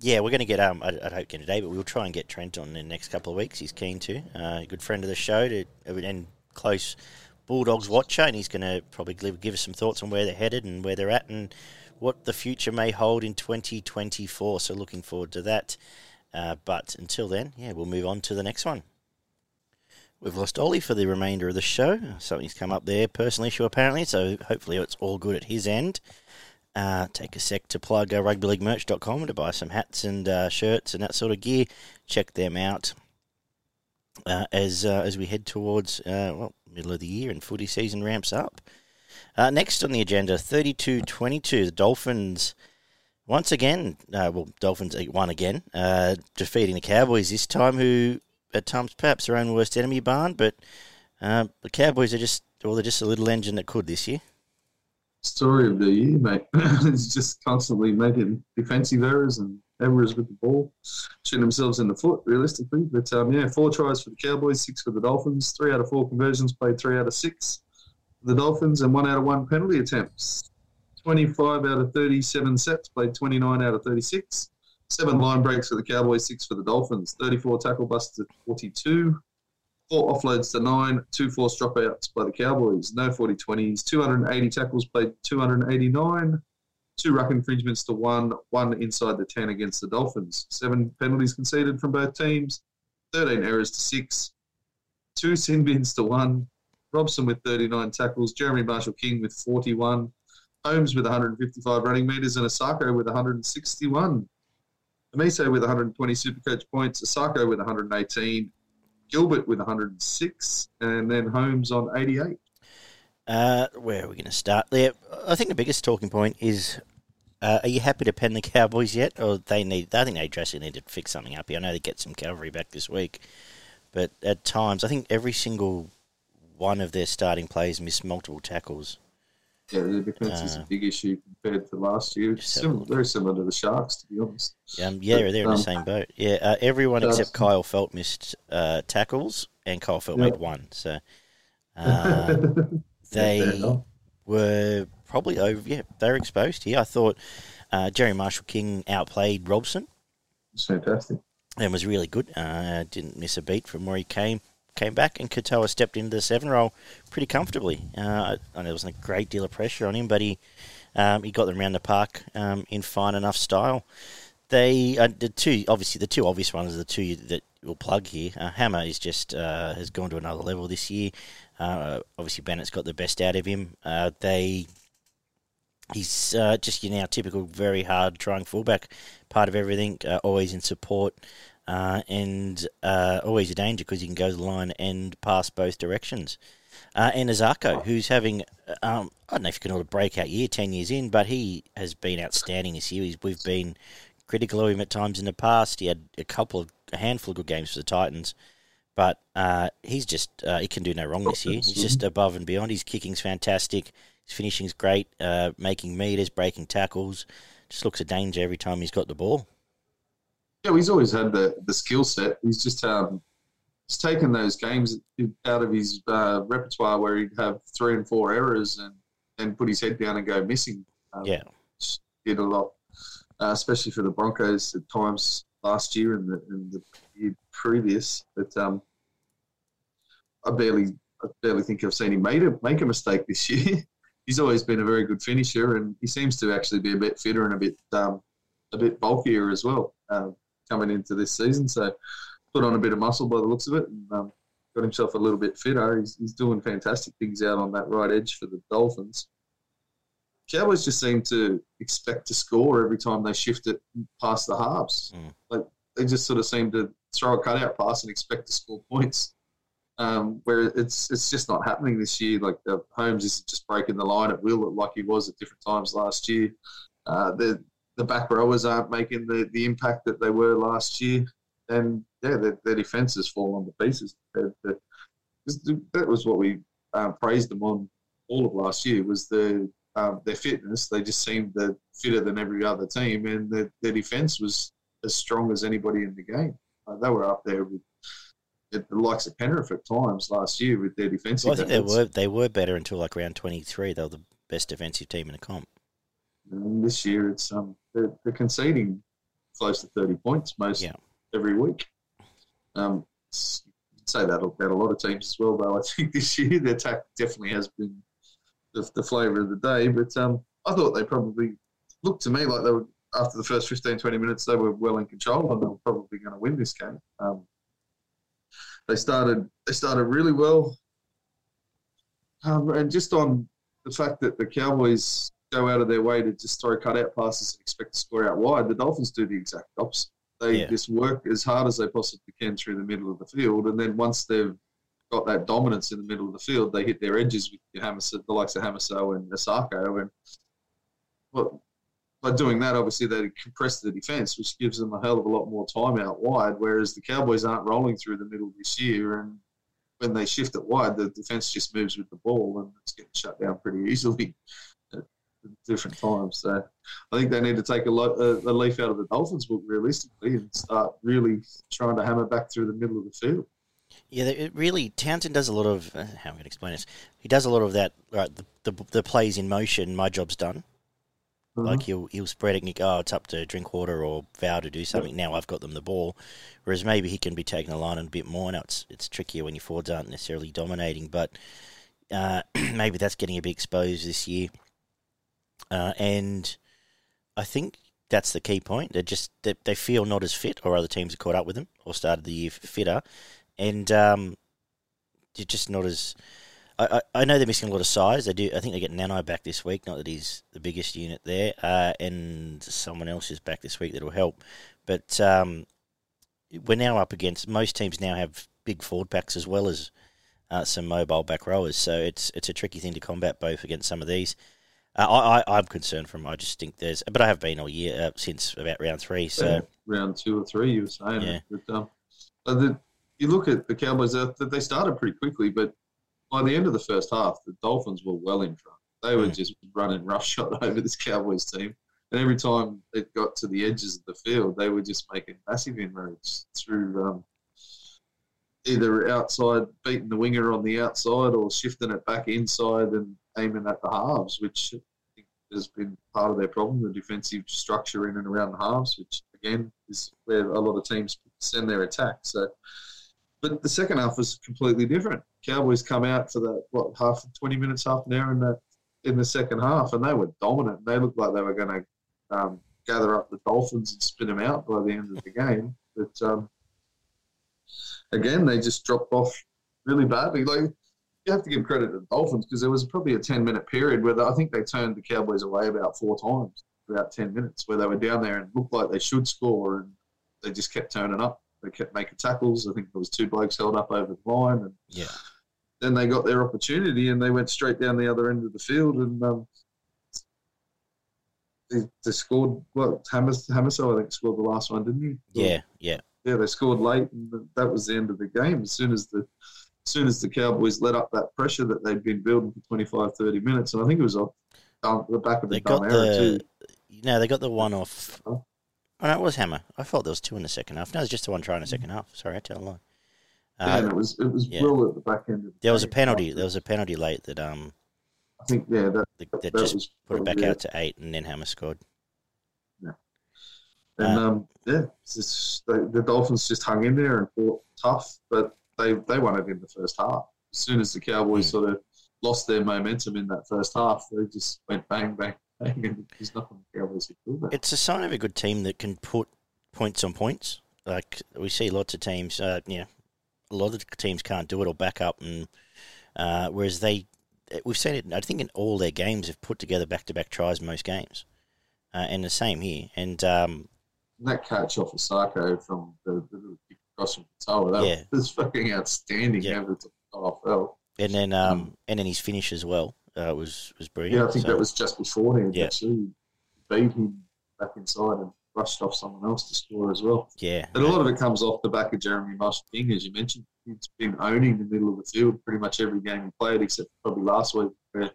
yeah, we're going to get um. I, I hope get today, but we'll try and get Trent on in the next couple of weeks. He's keen to. Uh, good friend of the show to and close Bulldogs watcher, and he's going to probably give, give us some thoughts on where they're headed and where they're at and what the future may hold in 2024. So looking forward to that. Uh, but until then, yeah, we'll move on to the next one. We've lost Ollie for the remainder of the show. Something's come up there, personal issue apparently, so hopefully it's all good at his end. Uh, take a sec to plug uh, rugbyleaguemerch.com to buy some hats and uh, shirts and that sort of gear. Check them out uh, as uh, as we head towards uh, well middle of the year and footy season ramps up. Uh, next on the agenda, 32-22, the Dolphins once again, well, Dolphins won again, defeating the Cowboys this time, who at times perhaps their own worst enemy, Barn, but the Cowboys are just, well, they're just a little engine that could this year. Story of the year, mate. it's just constantly making defensive errors and errors with the ball, shooting themselves in the foot, realistically. But um, yeah, four tries for the Cowboys, six for the Dolphins, three out of four conversions, played three out of six for the Dolphins, and one out of one penalty attempts. 25 out of 37 sets, played 29 out of 36. Seven line breaks for the Cowboys, six for the Dolphins. 34 tackle busts at 42. Four offloads to nine, two forced dropouts by the Cowboys. No 40 20s. 280 tackles played 289. Two ruck infringements to one, one inside the 10 against the Dolphins. Seven penalties conceded from both teams. 13 errors to six. Two sin bins to one. Robson with 39 tackles. Jeremy Marshall King with 41. Holmes with 155 running metres and Isaako with 161. Hamiso with 120 Supercoach points, Isaako with 118, Gilbert with 106, and then Holmes on 88. Uh, where are we going to start there? I think the biggest talking point is: uh, Are you happy to pen the Cowboys yet, or they need? I think they drastically need to fix something up here. I know they get some cavalry back this week, but at times I think every single one of their starting players missed multiple tackles. Yeah, the defence uh, is a big issue compared to last year. Similar, very similar to the Sharks, to be honest. Um, yeah, but, they're in um, the same boat. Yeah, uh, everyone except Kyle Feldt missed uh, tackles, and Kyle Feldt made one. So uh, they were probably over. Yeah, they were exposed here. I thought uh, Jerry Marshall King outplayed Robson. It's fantastic. And was really good. Uh, didn't miss a beat from where he came came back, and Katoa stepped into the seven role pretty comfortably. Uh, there wasn't a great deal of pressure on him, but he um, he got them around the park um, in fine enough style. They uh, the two obviously the two obvious ones are the two that we'll plug here. Uh, Hammer is just uh, has gone to another level this year. Uh, obviously Bennett's got the best out of him. Uh, they he's just you know typical very hard trying fullback, part of everything, always in support uh, and uh, always a danger because he can go to the line and pass both directions. Uh, and Isaako, who's having, um, I don't know if you can call it a breakout year, 10 years in, but he has been outstanding this year. He's, we've been critical of him at times in the past. He had a couple of, a handful of good games for the Titans, but uh, he's just, uh, he can do no wrong this year. He's just above and beyond. His kicking's fantastic. His finishing's great, uh, making meters, breaking tackles. Just looks a danger every time he's got the ball. Yeah, he's always had the, the skill set. He's just um, he's taken those games out of his uh, repertoire where he'd have three and four errors and, and put his head down and go missing. Um, yeah, did a lot, uh, especially for the Broncos at times last year and the, and the year previous. But um, I barely, I barely think I've seen him make a make a mistake this year. he's always been a very good finisher, and he seems to actually be a bit fitter and a bit um, a bit bulkier as well. Um, coming into this season. So put on a bit of muscle by the looks of it and um, got himself a little bit fitter. He's, he's doing fantastic things out on that right edge for the Dolphins. Cowboys just seem to expect to score every time they shift it past the halves. Mm. Like they just sort of seem to throw a cutout pass and expect to score points. Um, where it's it's just not happening this year. Like the Holmes is just breaking the line at will, like he was at different times last year. Uh, the the back rowers aren't making the, the impact that they were last year. And yeah, their, their defence has fallen to pieces. That was what we uh, praised them on all of last year was the um, their fitness. They just seemed the fitter than every other team, and the, their defence was as strong as anybody in the game. Uh, they were up there with the likes of Penrith at times last year with their defensive. Well, I think they were they were better until like round twenty three. They were the best defensive team in the comp. And this year, it's um, they're, they're, conceding close to 30 points most yeah. every week. Um, say that about a lot of teams as well, though. I think this year the attack definitely has been the, the flavour of the day. But um, I thought they probably looked to me like they were after the first 15, 20 minutes, they were well in control and they were probably going to win this game. Um, they started they started really well, um, and just on the fact that the Cowboys go out of their way to just throw cutout passes and expect to score out wide, the Dolphins do the exact opposite. They Yeah. just work as hard as they possibly can through the middle of the field, and then once they've got that dominance in the middle of the field, they hit their edges with Hamiso, the likes of Hamiso and Isaako, and well, by doing that, obviously they compress the defence, which gives them a hell of a lot more time out wide. Whereas the Cowboys aren't rolling through the middle this year, and when they shift it wide, the defence just moves with the ball, and it's getting shut down pretty easily different times. So I think they need to take a, lo- a, a leaf out of the Dolphins' book realistically and start really trying to hammer back through the middle of the field. Yeah, it really Townsend does a lot of uh, how am I going to explain this? He does a lot of that. Right, the, the the plays in motion. My job's done. Like he'll he'll spread it and go, oh, it's up to Drinkwater or Vow to do something. Now I've got them the ball. Whereas maybe he can be taking the line a bit more. Now it's it's trickier when your forwards aren't necessarily dominating, but uh, maybe that's getting a bit exposed this year. Uh, and I think that's the key point. They just they, they feel not as fit, or other teams have caught up with them or started the year fitter, and um, they're just not as. I, I I know they're missing a lot of size. They do. I think they get Nanai back this week. Not that he's the biggest unit there, uh, and someone else is back this week that'll help. But um, we're now up against most teams now have big forward backs as well as uh, some mobile back rowers. So it's it's a tricky thing to combat both against some of these. Uh, I, I I'm concerned from. I just think there's, but I have been all year uh, since about round three. So Yeah, round two or three, you were saying. Yeah. But, um, but the, you look at the Cowboys, uh, they started pretty quickly, but by the end of the first half, the Dolphins were well in front. They were Mm. just running roughshod over this Cowboys team. And every time it got to the edges of the field, they were just making massive inroads through um, either outside, beating the winger on the outside or shifting it back inside and aiming at the halves, which has been part of their problem, the defensive structure in and around the halves, which again is where a lot of teams send their attack. So, but the second half was completely different. Cowboys come out for that what half twenty minutes, half an hour in that in the second half, and they were dominant. They looked like they were going to um, gather up the Dolphins and spin them out by the end of the game. But um, again, they just dropped off really badly. Like you have to give credit to the Dolphins because there was probably a ten minute period where I think they turned the Cowboys away about four times, about ten minutes, where they were down there and looked like they should score, and they just kept turning up. They kept making tackles. I think there was two blokes held up over the line, and yeah, then they got their opportunity and they went straight down the other end of the field and um, they, they scored. What Hammers Hamiso, I think, scored the last one, didn't he? yeah, yeah. Yeah. They scored late, and that was the end of the game. As soon as the as soon as the Cowboys let up that pressure that they'd been building for 25, 30 minutes, and I think it was off um, the back of the They got error the too. no, they got the one off. Oh. No, it was Hammer. I thought there was two in the second half. No, it was just the one try in the second half. Sorry, I tell a lie. yeah, and Uh, it was it was yeah. well at the back end. Of the there was a penalty. There was a penalty late that um I think yeah, that, that, that that just put it back out to eight, and then Hammer scored. And um, yeah, it's just, the, the Dolphins just hung in there and fought tough, but they, they won it in the first half. As soon as the Cowboys Mm. sort of lost their momentum in that first half, they just went bang, bang, bang, and there's nothing the Cowboys could do about. It's a sign of a good team that can put points on points. Like we see lots of teams, uh, yeah, a lot of teams can't do it or back up, and uh, whereas they, we've seen it. I think in all their games have put together back to back tries most games, uh, and the same here. And um, And that catch off of Sarko from the, the kick across from Tower, that Yeah. was fucking outstanding. Yeah. Over OFL. and then um, Um, and then his finish as well uh, was was brilliant. Yeah, I think So, that was just beforehand. Yeah. Actually, beat him back inside and rushed off someone else to score as well. yeah. And a lot of it comes off the back of Jeremy King, as you mentioned. He's been owning the middle of the field pretty much every game he played, except probably last week, where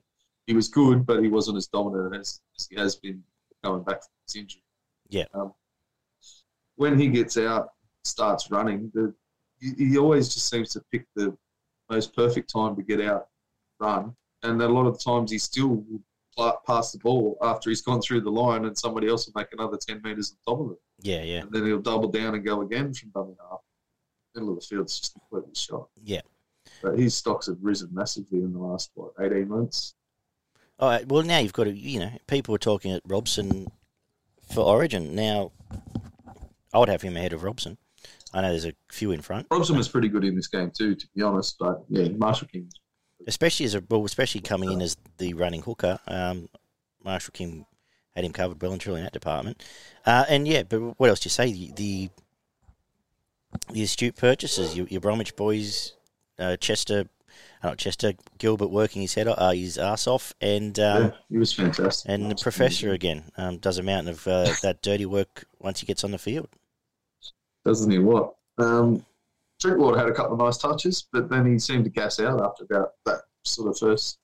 he was good, but he wasn't as dominant as, as he has been coming back from his injury. Yeah. Um, when he gets out, starts running, the, he, he always just seems to pick the most perfect time to get out, run, and a lot of times he still will pass the ball after he's gone through the line, and somebody else will make another ten meters on top of it yeah, yeah, and then he'll double down and go again from dummy half. Middle of the field's just completely shot. yeah. But his stocks have risen massively in the last what eighteen months. All right. Well, now you've got to, you know, people were talking at Robson for Origin. Now, I would have him ahead of Robson. I know there's a few in front, Robson was pretty good in this game too, to be honest. But yeah, Marshall King. especially as a well, especially coming in as the running hooker. Um, Marshall King had him covered well and truly in that department. Uh, and yeah, but what else do you say? The the, the astute purchases, your, your Bromwich boys, uh, Chester, uh, not Chester, Gilbert working his head, uh, his ass off, and um, yeah, he was fantastic. and the professor again um, does a mountain of uh, that dirty work once he gets on the field. doesn't he? What? Um, Drinkwater had a couple of nice touches, but then he seemed to gas out after about that sort of first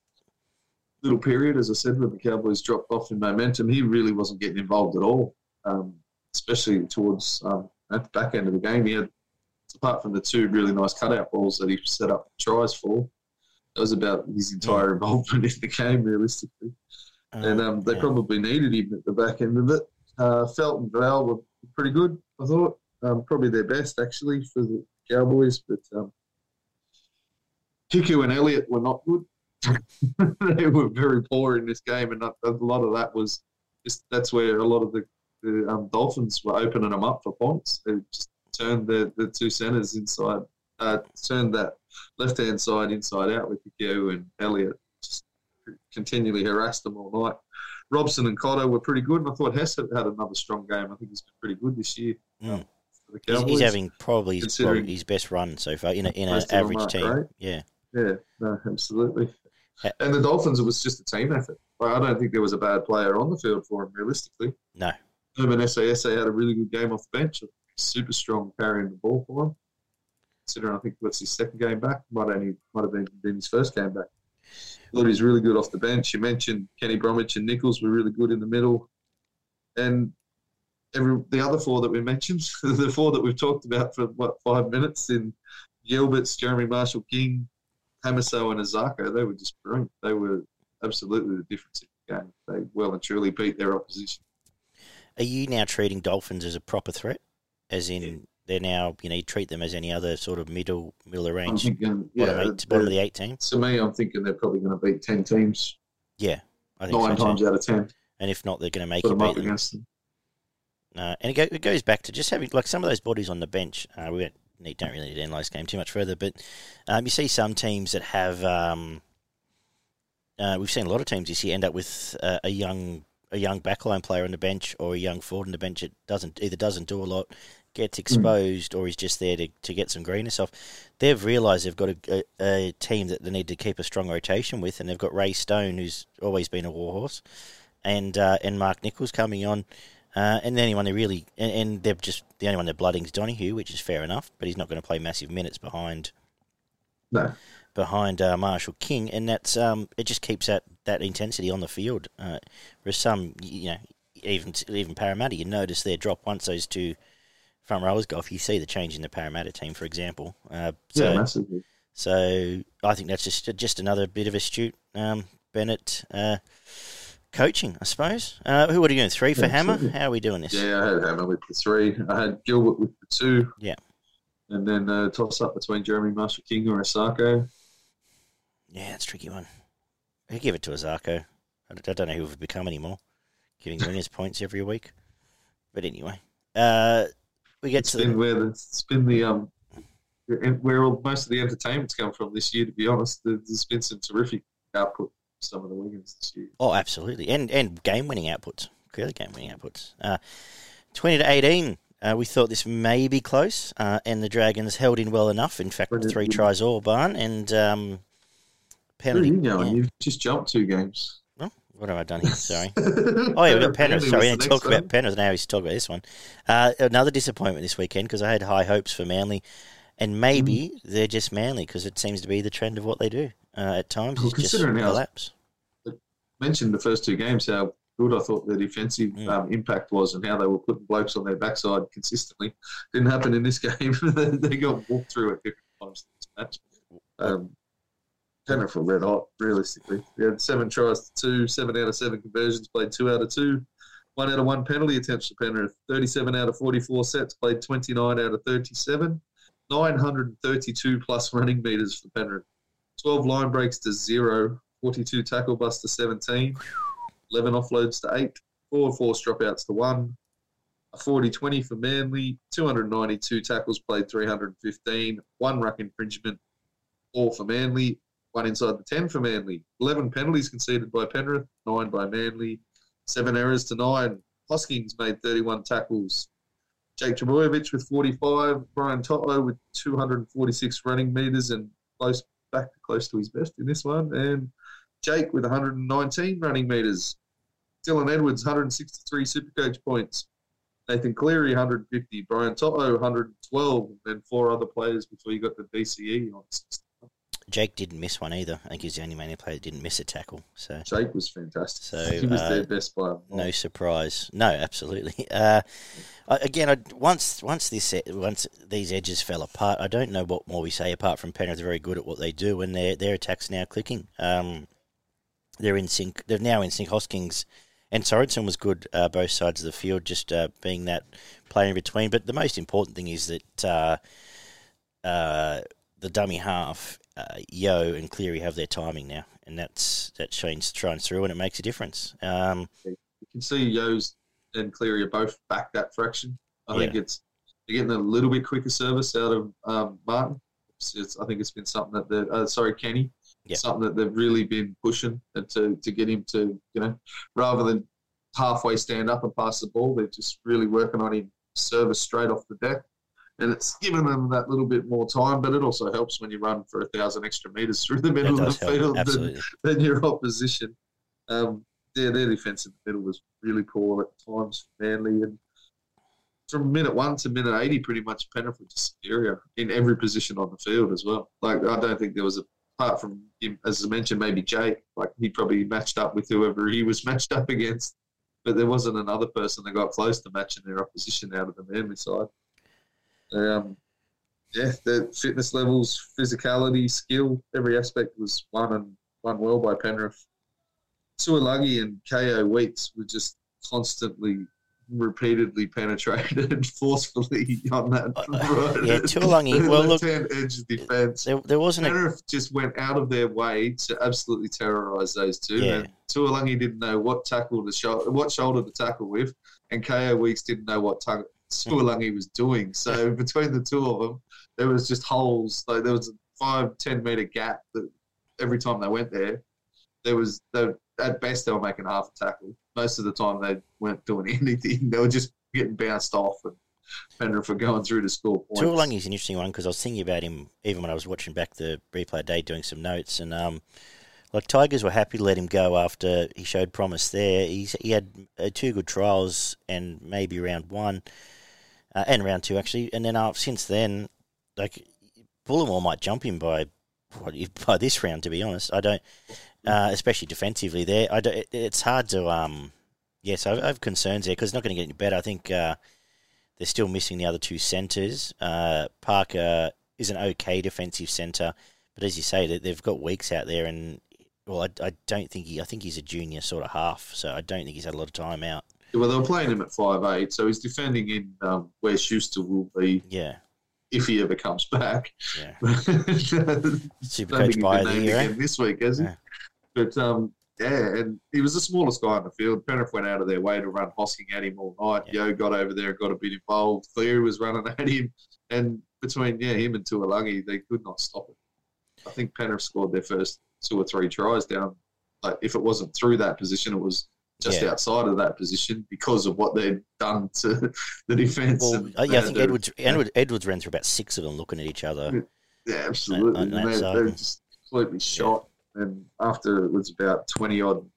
little period. As I said, when the Cowboys dropped off in momentum, he really wasn't getting involved at all, um, especially towards um, at the back end of the game. He had, apart from the two really nice cutout balls that he set up tries for, that was about his entire involvement in the game, realistically. and um, they yeah. probably needed him at the back end of it. Uh, Feldt and Val were pretty good, I thought. Um, probably their best, actually, for the Cowboys. But um, Hiku and Elliot were not good. they were very poor in this game, and a lot of that was just that's where a lot of the, the um, Dolphins were opening them up for points. They just turned the, the two centers inside, uh, turned that left hand side inside out with Hiku and Elliot. Just continually harassed them all night. Robson and Cotter were pretty good, and I thought Hess had had another strong game. I think he's been pretty good this year Mm. for the He's, Cowboys. he's having probably his, probably his best run so far in, a, in an Most of them average are, team. right? Yeah. Yeah, no, absolutely. And the Dolphins, it was just a team effort. Like, I don't think there was a bad player on the field for him, realistically. No. Herman Ese'ese had a really good game off the bench. Super strong carrying the ball for him. Considering I think what's his second game back, might only might have been, been his first game back. Thought he's really good off the bench. You mentioned Kenny Bromwich and Nicholls were really good in the middle, and every the other four that we mentioned, the four that we've talked about for what five minutes in Gilbert's, Jeremy Marshall King, Hamiso, and Isaako, they were just brilliant. They were absolutely the difference in the game. They well and truly beat their opposition. Are you now treating Dolphins as a proper threat? As in, they're now, you know, you treat them as any other sort of middle middle of range, thinking, bottom, yeah, eight, bottom of the eight team? to me, I'm thinking they're probably going to beat ten teams Yeah. I think nine so too. times out of ten. And if not, they're going to make Put you them up beat them. against them. Uh, and it, go, it goes back to just having like some of those bodies on the bench. Uh, we don't need, don't really need to analyse game too much further, but um, you see some teams that have. Um, uh, we've seen a lot of teams this year end up with uh, a young a young backline player on the bench or a young forward on the bench that doesn't either doesn't do a lot, gets exposed, or is just there to, to get some greenness off. They've realised they've got a, a, a team that they need to keep a strong rotation with, and they've got Ray Stone, who's always been a warhorse, and uh, and Mark Nicholls coming on. Uh, and the only one they really, and, and they're just the only one they're blooding is Donoghoe, which is fair enough, but he's not going to play massive minutes behind No, behind uh, Marshall King, and that's um, it just keeps that, that intensity on the field. Uh, whereas some, you know, even even Parramatta, you notice their drop once those two front rowers go off. You see the change in the Parramatta team, for example. Uh, so, yeah, massively. so I think that's just just another bit of astute um, Bennett uh, coaching, I suppose. Uh, who are you doing? Three for Yeah, Hammer? absolutely. How are we doing this? Yeah, I had Hammer with the three. I had Gilbert with the two. Yeah. And then uh, toss up between Jeremy Marshall King or Isaako. Yeah, it's a tricky one. I give it to Isaako. I don't know who we've become anymore, giving winners points every week. But anyway, uh, we get to the, where the, it's been the um where all, most of the entertainment's come from this year. To be honest, There- there's been some terrific output from some of the Wiggins this year. oh, absolutely, and and game winning outputs, clearly game winning outputs. Uh, Twenty to eighteen. Uh, we thought this may be close, uh, and the Dragons held in well enough. In fact, three tries all, barn, and um, Where are penalty. you going? yeah. You've just jumped two games. What have I done here? Sorry. Oh yeah, we've got Penrith. Sorry, we didn't talk about Penrith. Now we should talk about this one. Uh, another disappointment this weekend because I had high hopes for Manly, and maybe Mm. they're just Manly because it seems to be the trend of what they do uh, at times. Well, just considering how- collapse. mentioned the first two games how good I thought their defensive Mm. um, impact was and how they were putting blokes on their backside consistently. Didn't happen in this game. they got walked through at different times in this match. Um, Penrith were red hot, realistically. They had seven tries to two, seven out of seven conversions, played two out of two, one out of one penalty attempts for Penrith, 37 out of 44 sets, played 29 out of 37, 932 plus running meters for Penrith, 12 line breaks to zero, 42 tackle busts to 17, 11 offloads to 8, four forced dropouts to one, a 40-20 for Manly, 292 tackles played, 315, one ruck infringement, four for Manly, one inside the 10 for Manly, 11 penalties conceded by Penrith, nine by Manly, seven errors to nine. Hosking made 31 tackles. Jake Trbojevic with 45, Brian To'o with 246 running metres and close back to close to his best in this one, and Jake with 119 running metres. Dylan Edwards, 163 Supercoach points. Nathan Cleary, 150. Brian To'o, 112. And four other players before you got the DCE on. Jake didn't miss one either. I think he's the only man player that didn't miss a tackle. So Jake was fantastic. So, he was uh, their best player. no surprise. No, absolutely. Uh, again, I, once once this once these edges fell apart, I don't know what more we say apart from Penrith are very good at what they do, and their their attacks now clicking. Um, they're in sync. They're now in sync. Hosking and Sorensen was good uh, both sides of the field, just uh, being that player in between. But the most important thing is that uh, uh, the dummy half, uh, Yeo and Cleary have their timing now, and that's that shines shines through, and it makes a difference. Um, You can see Yeo's and Cleary are both back that fraction. I think it's they're getting a little bit quicker service out of um, Martin. It's, it's, I think it's been something that they're uh, sorry Kenny, Yeah. something that they've really been pushing and to to get him to you know rather than halfway stand up and pass the ball, they're just really working on him service straight off the deck. And it's given them that little bit more time, but it also helps when you run for a thousand extra meters through the middle of the help. field than, than your opposition. Um, yeah, their defence in the middle was really poor at times, Manly, and from minute one to minute eighty, pretty much Penrith were just superior in every position on the field as well. Like I don't think there was a apart from him, as I mentioned, maybe Jake, like he probably matched up with whoever he was matched up against, but there wasn't another person that got close to matching their opposition out of the Manly side. Um, yeah, the fitness levels, physicality, skill, every aspect was won and won well by Penrith. Suolagi and Kaeo Weekes were just constantly, repeatedly penetrated forcefully on that Uh, right. yeah, Tuolangi- well, look- edge defence. There, there wasn't a Penrith just went out of their way to absolutely terrorise those two. Yeah. And Tuolangi didn't know what tackle to shoulder, what shoulder to tackle with, and Kaeo Weekes didn't know what tongue Tuolangi was doing. So between the two of them, there was just holes. Like there was a five, ten meter gap that every time they went there, there was they, at best they were making half a tackle. Most of the time they weren't doing anything. They were just getting bounced off and Penrith for going through to score points. Tuolangi is an interesting one because I was thinking about him even when I was watching back the replay day, doing some notes, and um, like Tigers were happy to let him go after he showed promise there. He's he had uh, two good trials and maybe round one uh, and round two actually, and then uh, since then, like Bullemor might jump him by by this round. To be honest, I don't, uh, especially defensively there. I don't, it, it's hard to um. Yes, I I have concerns there because it's not going to get any better. I think uh, they're still missing the other two centres. Uh, Parker is an okay defensive centre, but as you say, they- they've got weeks out there, and well, I, I don't think he. I think he's a junior sort of half, so I don't think he's had a lot of time out. Well, they were playing him at five eight, so he's defending in um, where Schuster will be Yeah, if he ever comes back. yeah. Don't Super coach he's by the year. eh? again this week, has he? Yeah. But um, yeah, and he was the smallest guy on the field. Penrith went out of their way to run Hosking at him all night. Yeo got over there and got a bit involved. Cleary was running at him, and between yeah him and Tuolangi, they could not stop it. I think Penrith scored their first two or three tries down. Like if it wasn't through that position, it was just Yeah. outside of that position because of what they'd done to the defence. Well, yeah, I think they had to- Edwards, Edwards Edwards ran through about six of them, looking at each other. Yeah, absolutely. And they, were just completely shot. And after it was about 20 odd,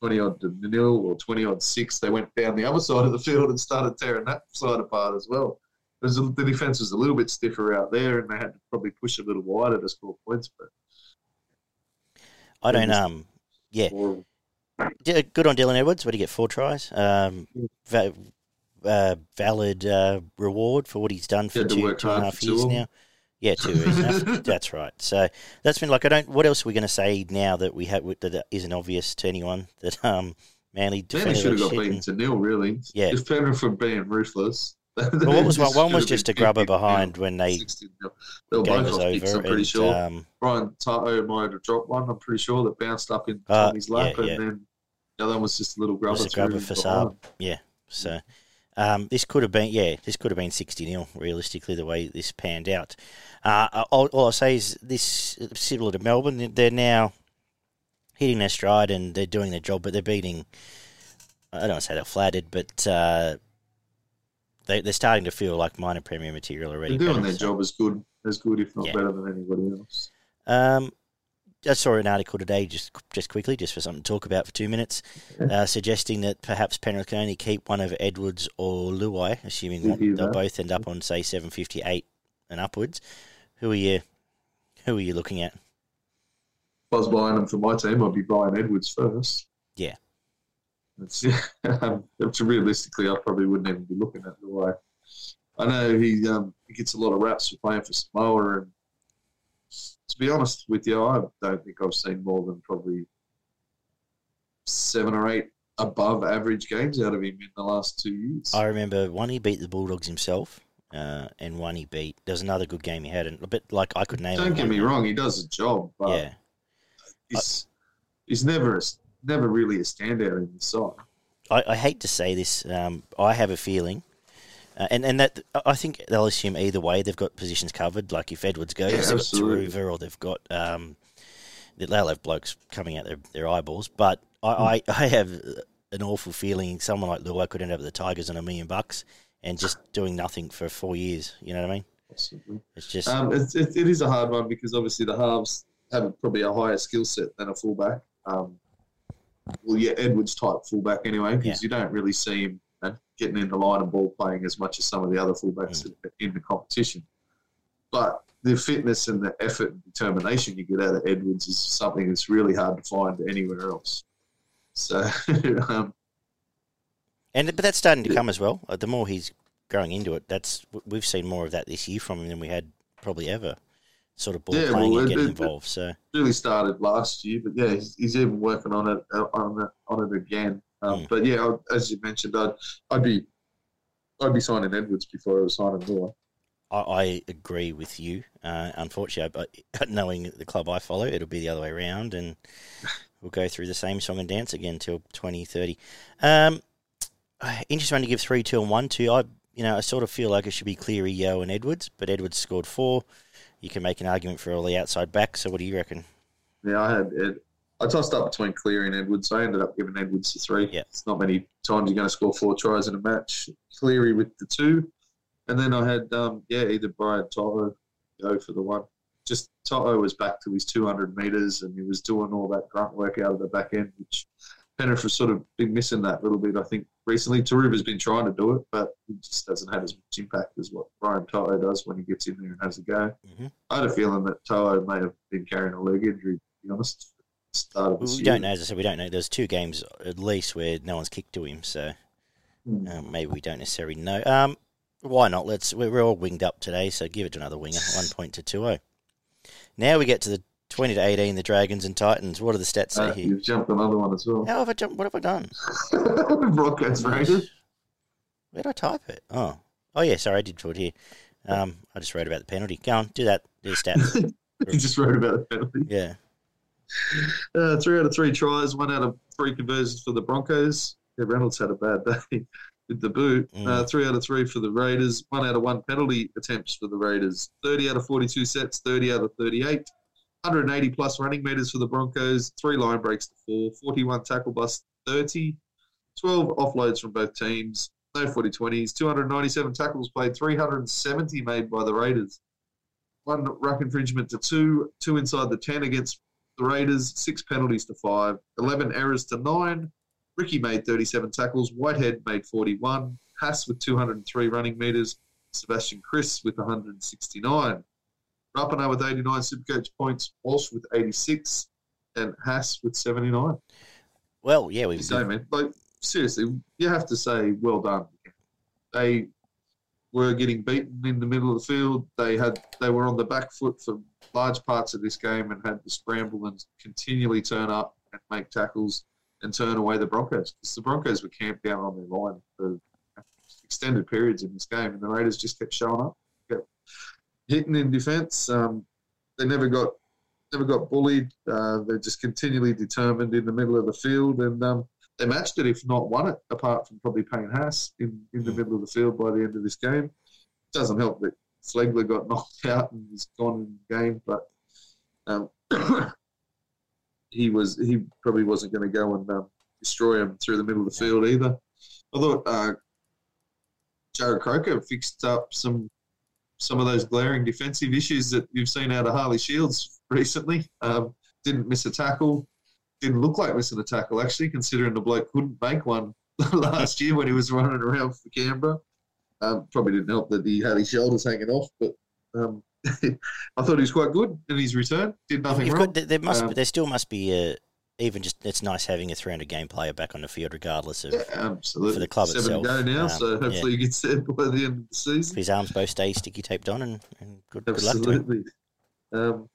20 odd to nil or 20 odd six, they went down the other side of the field and started tearing that side apart as well. A, the defence was a little bit stiffer out there, and they had to probably push a little wider to score points. But I don't. Um, yeah, Yeah, good on Dylan Edwards. What did he get? Four tries. Um, va- uh, valid uh, reward for what he's done for Had two, work two and a hard half for two years now. Yeah, two is enough. That's right. So that's been like I don't. What else are we going to say now that we have that isn't obvious to anyone that um Manly Manly defended should have got beaten and- to nil, really. Yeah. If Penrith were being ruthless. Well, what was one? One was just a grubber behind when they 60 were game was off kicks, over. I'm pretty and, sure. um, Brian To'o might have dropped one, I'm pretty sure, that bounced up in Uh, Tommy's lap yeah, yeah. and then The other one was just a little grubber. Was a grubber for. Saab. Yeah. So um, this could have been, yeah, this could have been 60 nil realistically, the way this panned out. Uh, all, all I'll say is this, similar to Melbourne, they're now hitting their stride and they're doing their job, but they're beating, I don't want to say they're flattered, but uh, they, they're starting to feel like minor premium material already. They're doing Better, their so- job as good, as good, if not Yeah. better than anybody else. Um, I saw an article today, just just quickly, just for something to talk about for two minutes, uh, suggesting that perhaps Penrith can only keep one of Edwards or Luai, assuming that they'll that. both end up on say seven fifty eight and upwards. Who are you? Who are you looking at? If I was buying them for my team, I'd be buying Edwards first. Yeah. It's, um, it's realistically, I probably wouldn't even be looking at the way. I know he um, he gets a lot of raps for playing for Samoa, and to be honest with you, I don't think I've seen more than probably seven or eight above average games out of him in the last two years. I remember one he beat the Bulldogs himself, uh, and one he beat. There's another good game he had, and a bit like I could name. don't get me wrong, he does a job, but Yeah, he's, he's never a, never really a standout in the side. I, I hate to say this. Um, I have a feeling, uh, and and that I think they'll assume either way they've got positions covered. Like if Edwards goes, Yeah, they've got absolutely. Turuva, or they've got um, they'll have blokes coming out their, their eyeballs. But I, I, I have an awful feeling someone like Luai could end up with the Tigers on a million bucks and just doing nothing for four years. You know what I mean? Possibly. It's just Um, it's, it, it is a hard one because obviously the halves have probably a higher skill set than a fullback. Um, well, yeah, Edwards type fullback anyway, because you don't really see him getting in the line and ball playing as much as some of the other fullbacks in the competition. But the fitness and the effort and determination you get out of Edwards is something that's really hard to find anywhere else. So, um, and but that's starting to come as well. Uh, the more he's growing into it, that's we've seen more of that this year from him than we had probably ever. Sort of ball Yeah, playing well, and getting it- involved. So really started last year, but yeah, he's, he's even working on it uh, on it, on it again. Um, Mm. But yeah, as you mentioned, I'd I'd be I'd be signing Edwards before I was signing Moore. I, I agree with you. Uh, unfortunately, but knowing the club I follow, it'll be the other way around, and we'll go through the same song and dance again till twenty thirty. Um, interesting to give three, two, and one to. I, you know, I sort of feel like it should be Cleary, Yeo, and Edwards, but Edwards scored four. You can make an argument for all the outside backs. So, what do you reckon? Yeah, I had Ed. I tossed up between Cleary and Edwards. So I ended up giving Edwards the three. Yeah. It's not many times you're going to score four tries in a match. Cleary with the two, and then I had um, yeah either Brian To'o go for the one. Just To'o was back to his 200 meters and he was doing all that grunt work out of the back end, which Penrith has sort of been missing that little bit. I think recently Turuva's been trying to do it, but he just hasn't had as much impact as what Brian To'o does when he gets in there and has a go. Mhm. I had a feeling that To'o may have been carrying a leg injury. To be honest, start of We year. don't know. As I said, we don't know. There's two games at least where no one's kicked to him, so um, maybe we don't necessarily know. Um, why not? Let's. We're, we're all winged up today, so give it to another winger. One point to two zero. Now we get to the twenty to eighteen. The Dragons and Titans. What do the stats say Uh, here? you've jumped another one as well. How have I jumped? What have I done? Broadcast Raiders. Where did I type it? Oh, oh yeah. Sorry, I did put it here. Um, I just wrote about the penalty. Go on, do that. Do the stats. you just wrote about the penalty. yeah. Uh, three out of three tries, one out of three conversions for the Broncos. Yeah, Reynolds had a bad day with the boot. Mm. Uh, three out of three for the Raiders, one out of one penalty attempts for the Raiders. 30 out of 42 sets, 30 out of 38. 180 plus running meters for the Broncos, three line breaks to four, 41 tackle bust, 30, 12 offloads from both teams, no 40 20s, 297 tackles played, 370 made by the Raiders. One ruck infringement to two, two inside the 10 against the Raiders, six penalties to five, 11 errors to nine. Ricky made 37 tackles, Whitehead made 41, Haas with 203 running meters, Sebastian Kris with 169. Rapana with 89 Supercoach points, Walsh with 86, and Haas with 79. Well, yeah, we've. So, man, like, seriously, you have to say, well done. They were getting beaten in the middle of the field. They had they were on the back foot for large parts of this game and had to scramble and continually turn up and make tackles and turn away the Broncos because the Broncos were camped down on their line for extended periods in this game, and the Raiders just kept showing up, kept hitting in defence. Um, they never got never got bullied. Uh, they're just continually determined in the middle of the field, and um, they matched it, if not won it, apart from probably Payne Haas in, in the middle of the field by the end of this game. It Doesn't help that Flegler got knocked out and was gone in the game, but um, he was he probably wasn't going to go and um, destroy him through the middle of the field either. I thought uh, Jarrod Croker fixed up some some of those glaring defensive issues that you've seen out of Harley Shields recently. Um, didn't miss a tackle. Didn't look like missing a tackle actually, considering the bloke couldn't make one last year when he was running around for Canberra. Um, probably didn't help that he had his shoulders hanging off, but um, I thought he was quite good in his return. Did nothing You've wrong. got, there must Um, there still must be a, even just it's nice having a 300 game player back on the field regardless of Yeah, absolutely. for the club Seven itself. go now, Um, so hopefully he gets there by the end of the season. his arms both stay sticky taped on and, and good, good luck to him. Absolutely. Um,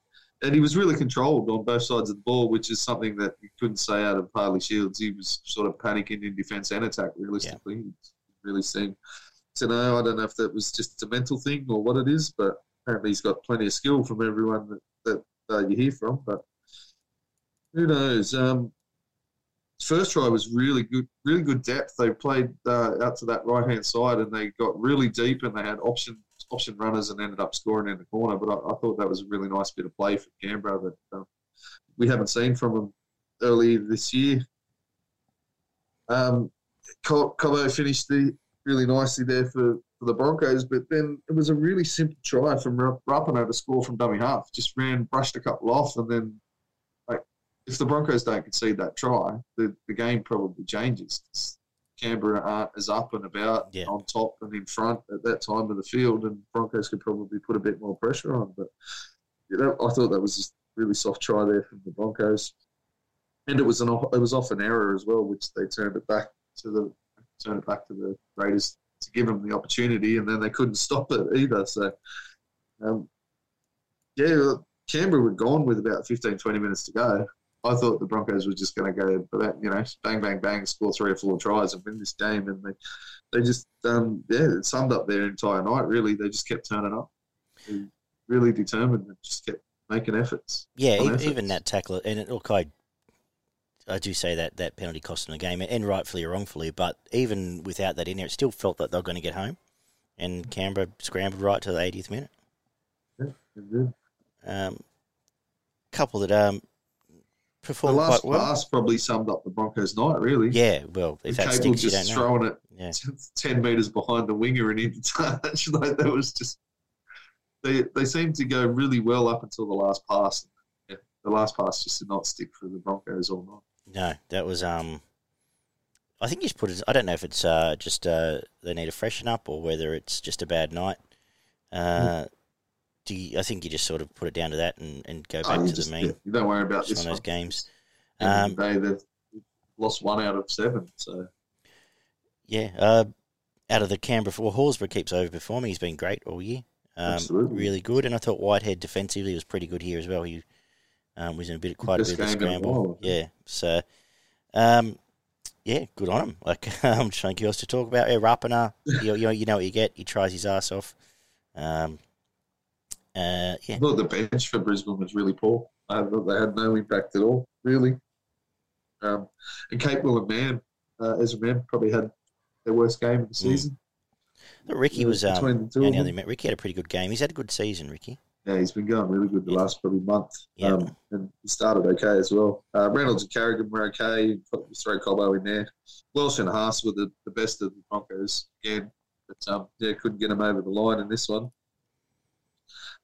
and he was really controlled on both sides of the ball, which is something that you couldn't say out of Harley Shields. He was sort of panicking in defence and attack, realistically. He really seemed to know. I don't know if that was just a mental thing or what it is, but apparently he's got plenty of skill from everyone that, that uh, you hear from. But who knows? Um, first try was really good, really good depth. They played uh, out to that right hand side and they got really deep and they had option option runners and ended up scoring in the corner. But I, I thought that was a really nice bit of play for Canberra that um, we haven't seen from them early this year. Um, Cobbo finished the really nicely there for, for the Broncos, but then it was a really simple try from Ra- Rapana to score from dummy half. Just ran, brushed a couple off, and then if the Broncos don't concede that try, the, the game probably changes. Canberra aren't as up and about Yeah. on top and in front at that time of the field, and Broncos could probably put a bit more pressure on. But you know, I thought that was just a really soft try there from the Broncos, and it was an off- it was off an error as well, which they turned it back to the turned it back to the Raiders to give them the opportunity, and then they couldn't stop it either. So, um, yeah, Canberra were gone with about 15, 20 minutes to go. I thought the Broncos were just going to go, you know, bang, bang, bang, score three or four tries and win this game, and they, they just, um, yeah, it summed up their entire night. Really, they just kept turning up, They really determined, and just kept making efforts. Yeah, even, efforts. even that tackle, and it, look, I, I do say that that penalty cost them the game, and rightfully or wrongfully, but even without that in there, it still felt that they were going to get home, and Canberra scrambled right to the 80th minute. They did. Um, couple that um The last quite well. pass probably summed up the Broncos' night. Really, Yeah, well, if that Cable sticks, you just know. throwing it Yeah. 10 metres behind the winger and into touch. like that was just. They, they seemed to go really well up until the last pass. Yeah, the last pass just did not stick for the Broncos all night. No, that was um. I think you just put it. I don't know if it's uh, just uh, they need to freshen up or whether it's just a bad night. Uh, do you, I think you just sort of put it down to that and, and go back Oh, to just- the main yeah, you don't worry about just this one of those games. At the end Um, the they've lost one out of seven. So Yeah, uh, out of the Canberra, well, Horsburgh keeps overperforming. He's been great all year. Um, Absolutely. really good, and I thought Whitehead defensively was pretty good here as well. He um, was in a bit, quite a bit of a game in a scramble. yeah, so um, yeah, good on him. Like I'm trying to else to talk about. Yeah, Rapana, you, you know, you know what you get. He tries his ass off. Um, uh, yeah, I thought the bench for Brisbane was really poor. I thought they had no impact at all, really. Um, and Capewell and Mann, uh, Ezra Mann, probably had their worst game of the season. Ricky was um, between the two only other. Ricky had a pretty good game. He's had a good season, Ricky. Yeah, he's been going really good the Yeah. last probably month. Yeah. Um, and he started okay as well. Uh, Reynolds and Carrigan were okay. You throw Cobbo in there. Walsh and Haas were the, the best of the Broncos again. But um, yeah, couldn't get him over the line in this one.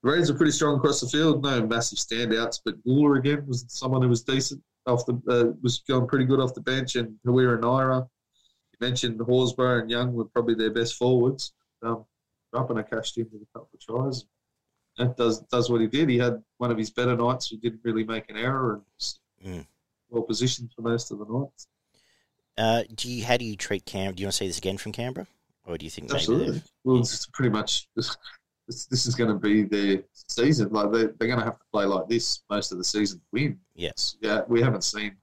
The Raiders are pretty strong across the field. No massive standouts, but Guler again was someone who was decent off the uh, was going pretty good off the bench, and Huira and Ira. You mentioned Horsburgh and Young were probably their best forwards. Um, Rapana cashed in with a couple of tries yeah, does does what he did. He had one of his better nights. He didn't really make an error and was Mm. well positioned for most of the nights. Uh, do you how do you treat Cam? Do you want to see this again from Canberra, or do you think Absolutely. they've- Well, it's pretty much this, this, is going to be their season. Like they they're going to have to play like this most of the season to win. Yes. Yeah, we haven't seen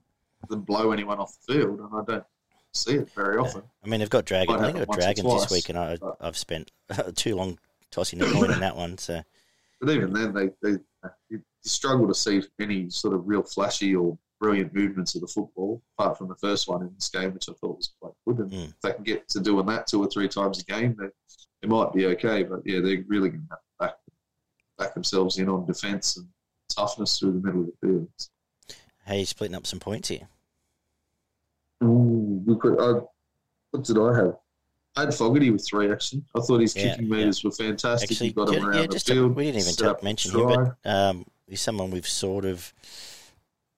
them blow anyone off the field, and I don't see it very often. I mean, they've got Dragons. I think they've got Dragons this week, and I, but- I've spent too long tossing the coin in that one. So But even then, they, they you struggle to see any sort of real flashy or brilliant movements of the football, apart from the first one in this game, which I thought was quite good. And Mm. if they can get to doing that two or three times a game, they, they might be okay. But yeah, they're really going to have to back, back themselves in on defence and toughness through the middle of the field. How you splitting up some points here? Ooh, we could, I, what did I have? I had Fogarty with three actually. I thought his Yeah, kicking meters were fantastic. Actually, he got him around yeah, the just a- field. we didn't even set t- up a mention him, but um, he's someone we've sort of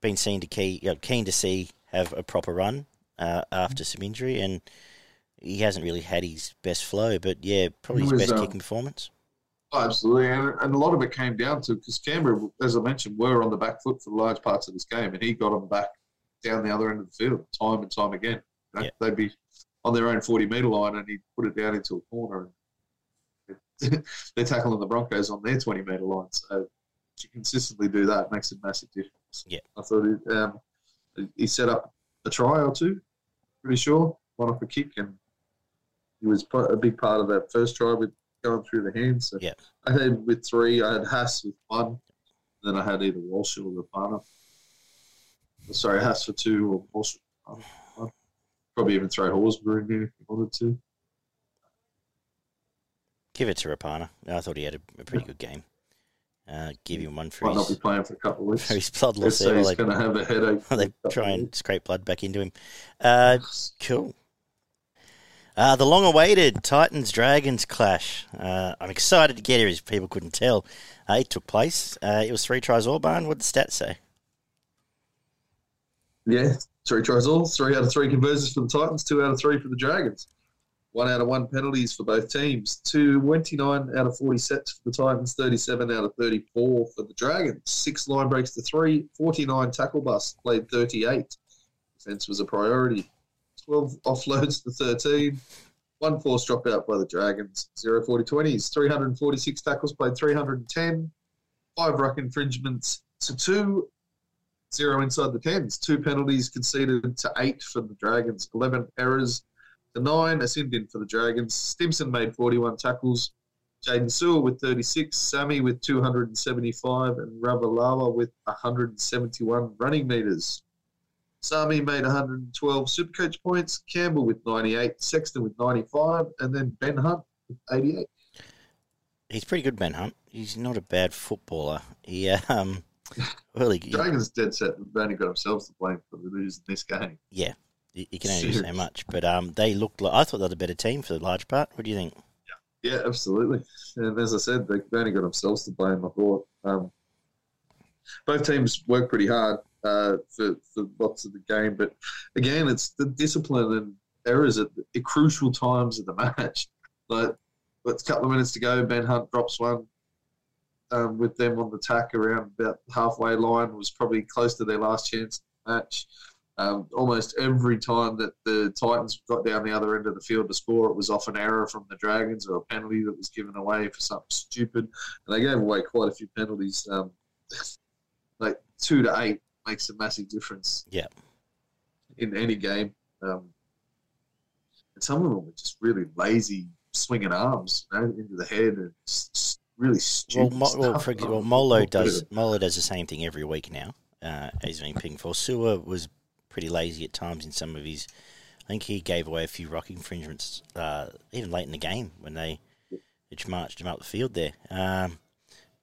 been seen to key, you know, keen to see have a proper run uh, after some injury, and he hasn't really had his best flow. But yeah, probably his was, best um, kicking performance. Oh, absolutely, and, and a lot of it came down to because Canberra, as I mentioned, were on the back foot for large parts of this game, and he got them back down the other end of the field time and time again. You know, Yeah. They'd be on their own forty metre line, and he'd put it down into a corner, and they're tackling the Broncos on their twenty metre line. So to consistently do that makes a massive difference. Yeah. I thought it, um, he set up a try or two, pretty sure, one off a kick, and he was part- a big part of that first try with going through the hands. So Yeah. I had with three. I had Haas with one. Then I had either Walsh or Rapana. Sorry, Haas for two or Walsh. For one. Probably even throw Horsburgh in there if you wanted to. Give it to Rapana. I thought he had a, a pretty good game. Uh, give him one for Might not be playing for a couple of weeks. for his blood Let's loss say he's going to have a headache. They, for a they couple try and scrape blood back into him. Uh, cool. Uh, the long-awaited Titans Dragons clash. Uh, I'm excited to get here, as people couldn't tell. Uh, it took place. Uh, it was three tries all barn. What the stats say? Yeah, three tries all. Three out of three conversions for the Titans. Two out of three for the Dragons. One out of one penalties for both teams. Two, 29 out of 40 sets for the Titans. 37 out of 34 for the Dragons. Six line breaks to three. 49 tackle busts. Played 38. Defense was a priority. 12 offloads to 13. One force dropout by the Dragons. Zero 40 20s. 346 tackles. Played 310. Five ruck infringements to two zero inside the tens. Two penalties conceded to eight for the Dragons. Eleven errors to nine. A sin for the Dragons. Stimson made forty-one tackles. Jaden Su'A with 36, Sami with 275, and Ravalawa with 171 running meters. Sami made 112 Supercoach points, Campbell with 98, Sexton with 95, and then Ben Hunt with 88. He's pretty good, Ben Hunt. He's not a bad footballer. He, um, he, Dragons dead set. They've only got themselves to blame for the losing this game. yeah, you you can only do so much. But um, they looked like I thought they were a better team for the large part. What do you think? Yeah, absolutely. And as I said, they've only got themselves to blame. I thought um, both teams worked pretty hard uh, for, for lots of the game, but again, it's the discipline and errors at, at crucial times of the match. Like, with a couple of minutes to go, Ben Hunt drops one um, with them on the tack around about halfway line. Was probably close to their last chance match. Um, almost every time that the Titans got down the other end of the field to score, it was off an error from the Dragons or a penalty that was given away for something stupid. And they gave away quite a few penalties. Um, like two to eight makes a massive difference. Yeah. In any game, um, and some of them were just really lazy, swinging arms you know, into the head and really Well, stupid Mo- well, for example, Molo does Molo does the same thing every week now. Uh, he's been picking for. Su'A was pretty lazy at times in some of his. I think he gave away a few rock infringements uh, even late in the game when they which marched him up the field there. Um,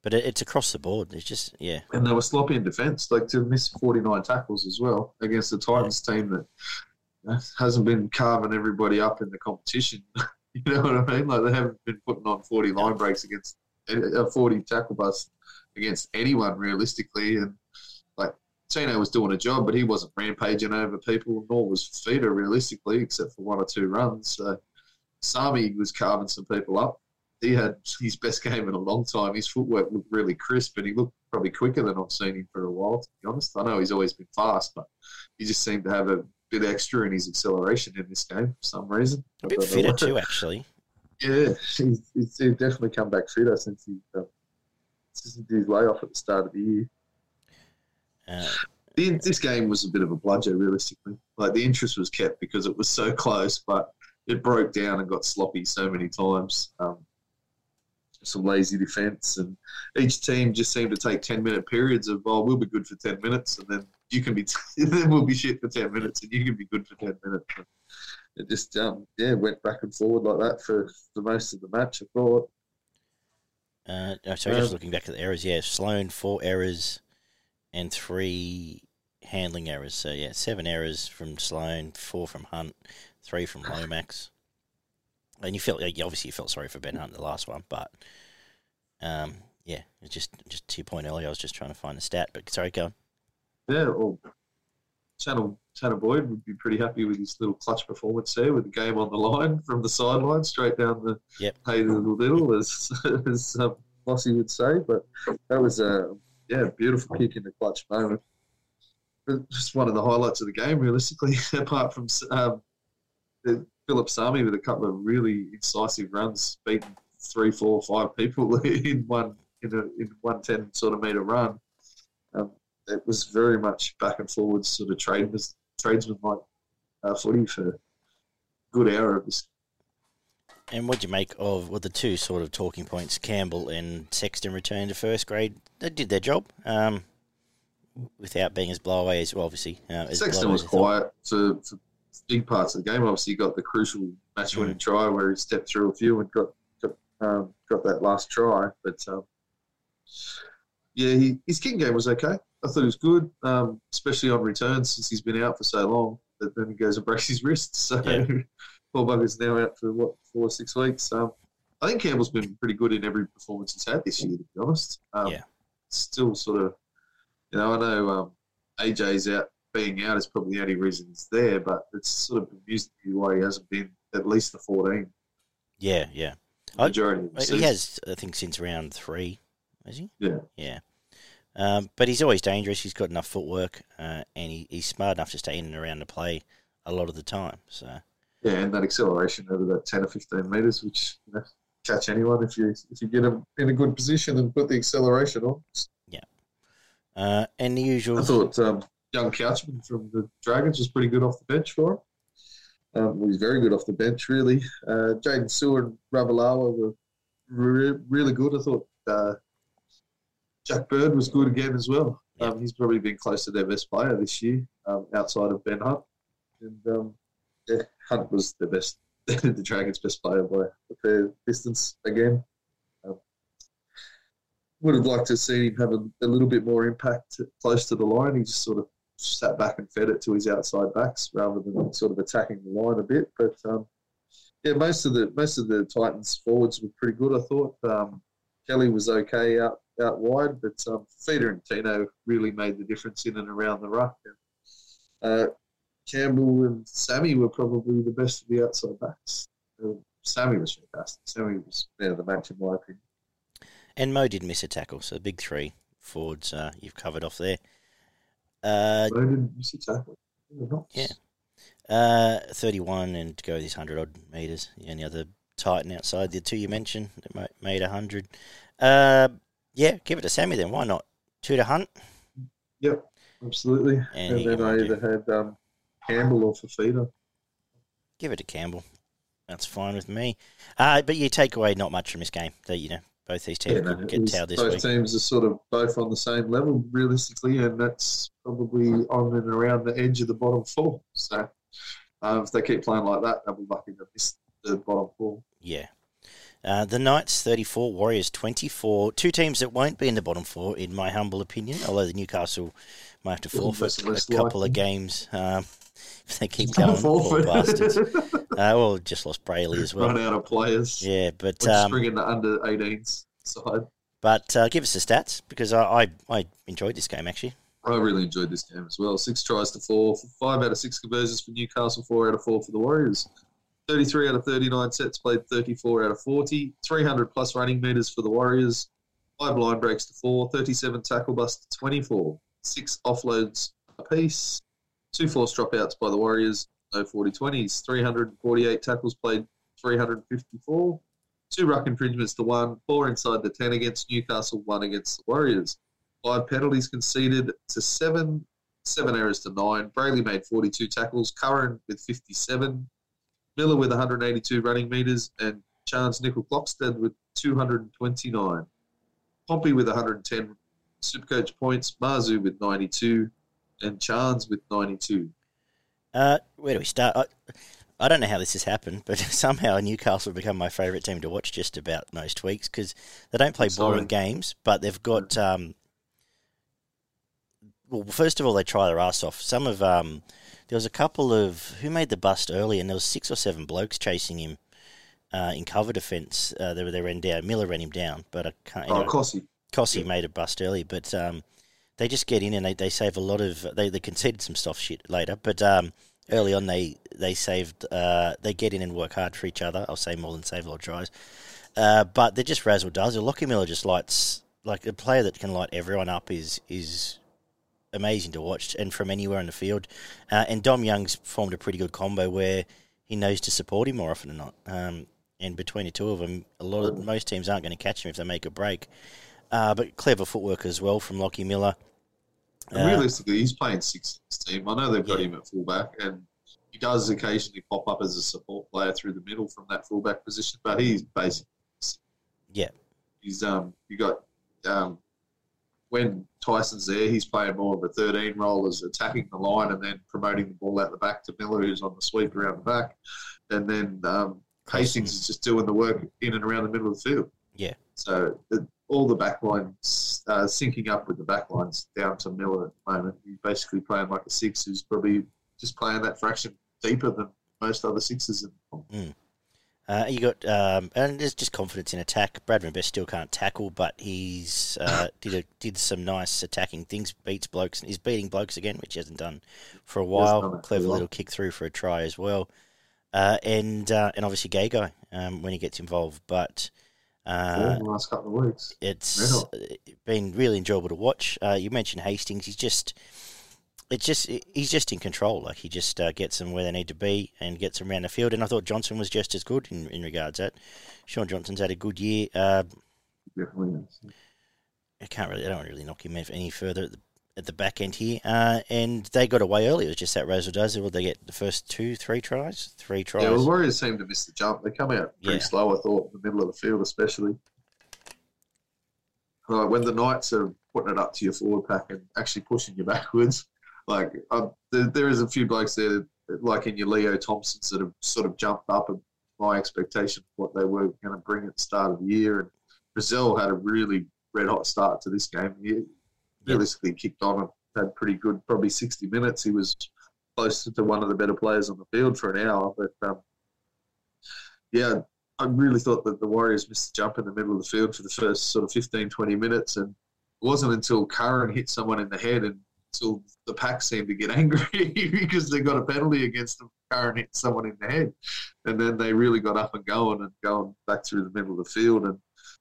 but it, it's across the board. It's just yeah, and they were sloppy in defence, like to miss 49 tackles as well against the Titans team that hasn't been carving everybody up in the competition. you know what I mean? Like they haven't been putting on 40 line breaks against uh, 40 tackle busts against anyone realistically. And like Tino was doing a job, but he wasn't rampaging over people, nor was Fifita realistically, except for one or two runs. So Sami was carving some people up he had his best game in a long time. His footwork looked really crisp, and he looked probably quicker than I've seen him for a while. To be honest, I know he's always been fast, but he just seemed to have a bit extra in his acceleration in this game for some reason. a bit fitter why. too actually. Yeah, he's, he's, definitely come back fitter since he uh, since his layoff at the start of the year. Uh, The, this game was a bit of a bludger, realistically. Like the interest was kept because it was so close, but it broke down and got sloppy so many times. Um, some lazy defence, and each team just seemed to take ten minute periods of oh we'll be good for ten minutes, and then you can be then we'll be shit for ten minutes, and you can be good for ten minutes. And it just um, yeah went back and forward like that for the most of the match. I thought. Uh, so just looking back at the errors, yeah, Sloan four errors and three handling errors. So yeah, seven errors from Sloan, four from Hunt, three from Lomax. And you felt like obviously you felt sorry for Ben Hunt the last one, but um, yeah, it's just just to your point earlier. I was just trying to find the stat, but sorry, go on. Yeah, well, Channel Channel Boyd would be pretty happy with his little clutch performance there, with the game on the line from the sideline straight down the Yep. hey little little, as as um, Mossy would say. But that was a yeah beautiful kick in the clutch moment. But Just one of the highlights of the game, realistically, apart from um, the Philip Sami with a couple of really incisive runs, beating three, four, five people in one in a in one ten sort of meter run. Um, it was very much back and forwards sort of trade tradesman like uh, footy for a good hour of this. And what do you make of well, the two sort of talking points? Campbell and Sexton returned to first grade. They did their job um, without being as blowaway as well, obviously. Uh, as Sexton was as quiet for, for big parts of the game. Obviously, he got the crucial match winning try where he stepped through a few and got got, um, got that last try. But um, yeah, he, his kicking game was okay. I thought it was good, um, especially on returns since he's been out for so long. But then he goes and breaks his wrist. So Yeah. poor bugger's now out for what four or six weeks. Um, I think Campbell's been pretty good in every performance he's had this year. To be honest, um, Yeah. Still sort of, you know, I know um, AJ's out being out is probably the only reason he's there, but it's sort of amusing to me why he hasn't been at least the 14 Yeah, yeah. I- majority of the He has, I think, since round three, has he? Yeah. Yeah. Um, but he's always dangerous. He's got enough footwork, uh, and he, he's smart enough to stay in and around the play a lot of the time. So Yeah, and that acceleration over that 10 or 15 metres, which you know, catch anyone if you if you get him in a good position and put the acceleration on. Yeah, uh, and the usual. I thought um, young Couchman from the Dragons was pretty good off the bench for him. Um, well, he's very good off the bench, really. Uh, Jaden Su'A and Ravalawa were re- really good. I thought uh, Jack Bird was good again as well. Um, he's probably been close to their best player this year, um, outside of Ben Hunt. And um, yeah, Hunt was the best, the Dragons' best player by a fair distance again. Um, would have liked to see him have a, a little bit more impact close to the line. He just sort of sat back and fed it to his outside backs rather than sort of attacking the line a bit. But um, yeah, most of the most of the Titans forwards were pretty good. I thought um, Kelly was okay out out wide, but um, Feeder and Tino really made the difference in and around the ruck. Uh, Campbell and Sami were probably the best of the outside backs. Uh, Sami was fantastic. Sami was man the match in my opinion. And Mo did miss a tackle, so big three forwards uh, you've covered off there. Uh, But I didn't miss a tackle. Yeah. uh, 31 and go this 100 odd metres. The only other Titan outside the two you mentioned that ma- made 100. Uh, yeah, give it to Sami then. Why not? Two to Hunt. Yep, absolutely. And And, then I do- either had um, Campbell or Fifita. Give it to Campbell. That's fine with me. Uh, but you take away not much from this game. That you know, both these teams Yeah, no, get this both week. teams are sort of both on the same level realistically, and that's probably on and around the edge of the bottom four. So uh, if they keep playing like that, they'll be lucky to miss the bottom four. Yeah. Uh, the Knights 34, Warriors 24. Two teams that won't be in the bottom four, in my humble opinion, although the Newcastle might have to forfeit less and less a couple likely. of games um, if they keep going. Poor bastards. Uh, well, just lost Brailey as well. Run out of players. Yeah, but We're um, the under 18s side. but uh, give us the stats because I, I, I enjoyed this game actually. I really enjoyed this game as well. Six tries to four, five out of six conversions for Newcastle, four out of four for the Warriors. 33 out of 39 sets played, 34 out of 40, 300 plus running meters for the Warriors, five line breaks to four, 37 tackle busts to 24, six offloads apiece, two forced dropouts by the Warriors, no 40 20s, 348 tackles played, 354, two ruck infringements to one, four inside the 10 against Newcastle, one against the Warriors. Five penalties conceded to seven, seven errors to nine. Brailey made 42 tackles, Curran with 57, Miller with 182 running meters, and Charnze Nicoll-Klokstad with 229. Pompey with 110 Supercoach points. Marzhew with 92. And Charnze with 92. Uh, where do we start? I, I don't know how this has happened, but somehow Newcastle have become my favourite team to watch just about most weeks because they don't play Sorry. boring games, but they've got. Um, well, first of all, they try their ass off. Some of um, there was a couple of who made the bust early, and there was six or seven blokes chasing him uh, in cover defence. Uh, they, they ran down. Miller ran him down, but I can't. Oh, know, Cossey. Cossey Yeah. made a bust early, but um, they just get in and they, they save a lot of. They, they conceded some soft shit later, but um, early on they they saved. Uh, they get in and work hard for each other. I'll say more than save a lot of tries, uh, but they're just razzle dazzle. Lockie Miller just lights like a player that can light everyone up is is amazing to watch and from anywhere in the field. Uh, and Dom Young's formed a pretty good combo where he knows to support him more often than not. Um, and between the two of them, a lot of most teams aren't going to catch him if they make a break. Uh, but clever footwork as well from Lockie Miller. And Uh, realistically, he's playing six in this team. I know they've got Yeah. him at fullback, and he does occasionally pop up as a support player through the middle from that fullback position. But he's basically Yeah. He's um you got um when Tyson's there, he's playing more of a 13 role as attacking the line and then promoting the ball out the back to Miller, who's on the sweep around the back, and then um, Hastings is just doing the work in and around the middle of the field. Yeah. So the, all the back lines uh, syncing up with the back lines down to Miller at the moment. He's basically playing like a six who's probably just playing that fraction deeper than most other sixes. In. Uh, you got um, and there's just confidence in attack. Bradman Best still can't tackle, but he's uh, did a, did some nice attacking things. Beats blokes. and He's beating blokes again, which he hasn't done for a while. done that for a Clever little kick through for a try as well. Uh, and uh, and obviously Gagai um, when he gets involved, but. Uh, the last couple of weeks. it's Right been really enjoyable to watch. Uh, you mentioned Hastings; he's just, it's just he's just in control. Like he just uh, gets them where they need to be and gets them around the field. And I thought Johnson was just as good in, in regards to that. Shaun Johnson's had a good year. Uh, Definitely. I can't really, I don't really knock him any further at the, at the back end here. Uh, and they got away early. It was just that razzle dazzle. They get the first two, three tries, three tries. Yeah, well, the Warriors seem to miss the jump. They come out pretty Yeah. slow, I thought, in the middle of the field, especially. Like when the Knights are putting it up to your forward pack and actually pushing you backwards, like uh, there, there is a few blokes there, that, like in your Leo Thompsons, that have sort of jumped up and my expectation of what they were going to bring at the start of the year. And Brazil had a really red hot start to this game. Realistically kicked on and had pretty good, probably 60 minutes. He was closer to one of the better players on the field for an hour. But um, yeah, I really thought that the Warriors missed the jump in the middle of the field for the first sort of 15, 20 minutes. And it wasn't until Curran hit someone in the head and until the pack seemed to get angry because they got a penalty against them. Curran hit someone in the head. And then they really got up and going and going back through the middle of the field. And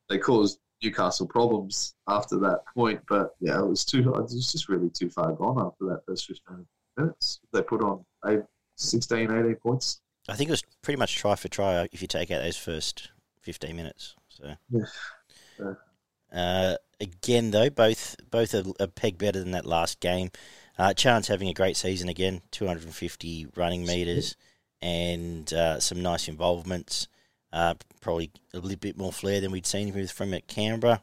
they caused Newcastle problems after that point. But yeah, it was too. It was just really too far gone after that first 15 minutes. They put on eight, 16, 18 points. I think it was pretty much try for try if you take out those first 15 minutes. So, Yeah. Yeah. Uh, again, though, both both a, a peg better than that last game. Uh, Charnze having a great season again, 250 running meters and uh, some nice involvements. Uh, probably a little bit more flair than we'd seen him from at Canberra.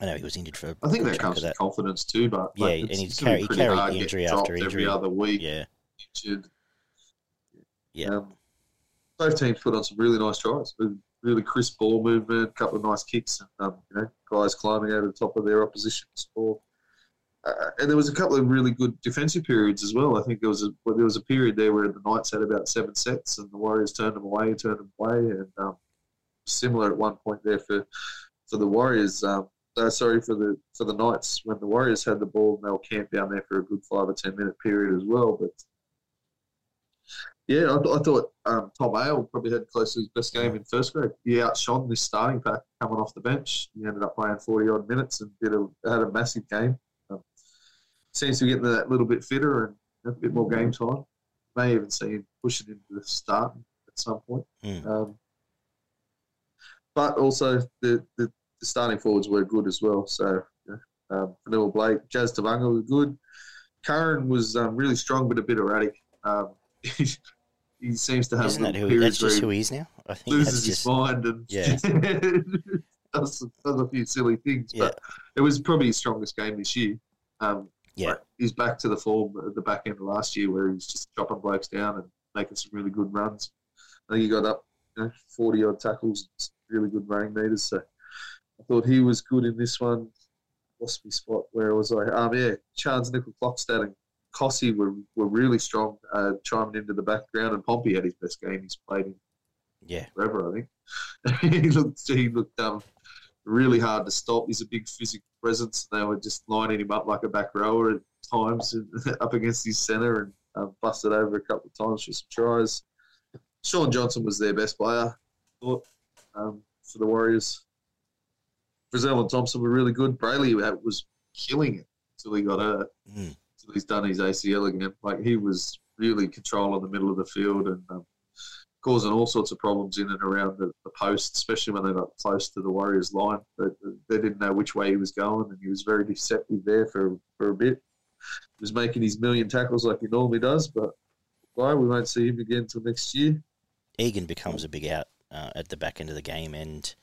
I know he was injured for I think that comes with confidence too. But Yeah, like, and he's carry- pretty carried hard to injury after injury. every other week. Yeah, Injured. Yeah. Um, both teams put on some really nice tries. Really crisp ball movement, a couple of nice kicks, and um, you know, guys climbing over the top of their opposition's ball. Uh, and there was a couple of really good defensive periods as well. I think there was a well, there was a period there where the Knights had about seven sets, and the Warriors turned them away, turned them away, and um, similar at one point there for for the Warriors. Um, uh, sorry for the for the Knights when the Warriors had the ball and they were camped down there for a good five or ten minute period as well. But yeah, I, th- I thought um, Tom Ale probably had close to his best game in first grade. He outshone this starting pack coming off the bench. He ended up playing forty odd minutes and did a had a massive game. Seems to be getting that little bit fitter and a bit more game time. May even see him pushing into the start at some point. Mm. Um, but also the, the, the starting forwards were good as well. So know, um, Fonua-Blake, Jazz Tevaga was good. Curran was um, really strong but a bit erratic. Um, he, seems to have isn't that who? That's just who he is now. I think loses his just mind and Yeah. does, does a few silly things. Yeah. But it was probably his strongest game this year. Um, Yeah. like, he's back to the form at the back end of last year where he was just chopping blokes down and making some really good runs. I think he got up you know, 40 odd tackles, really good running meters. So I thought he was good in this one. Lost my spot. Where I was I? Um, yeah, Charnze Nicoll-Klokstad and Cossey were, were really strong, uh, chiming into the background, and Pompey had his best game he's played in yeah, forever, I think. he looked he looked um, really hard to stop. He's a big physical presence. They were just lining him up like a back rower at times up against his centre and um, busted over a couple of times for some tries. Shaun Johnson was their best player, I thought, um, for the Warriors. Brazil and Thompson were really good. Brailey was killing it until he got hurt. Mm. Until he's done his ACL again. Like he was really controlling the middle of the field and um, causing all sorts of problems in and around the, the post, especially when they got close to the Warriors' line. But they didn't know which way he was going, and he was very deceptive there for, for a bit. He was making his million tackles like he normally does, but why we won't see him again until next year. Egan becomes a big out uh, at the back end of the game and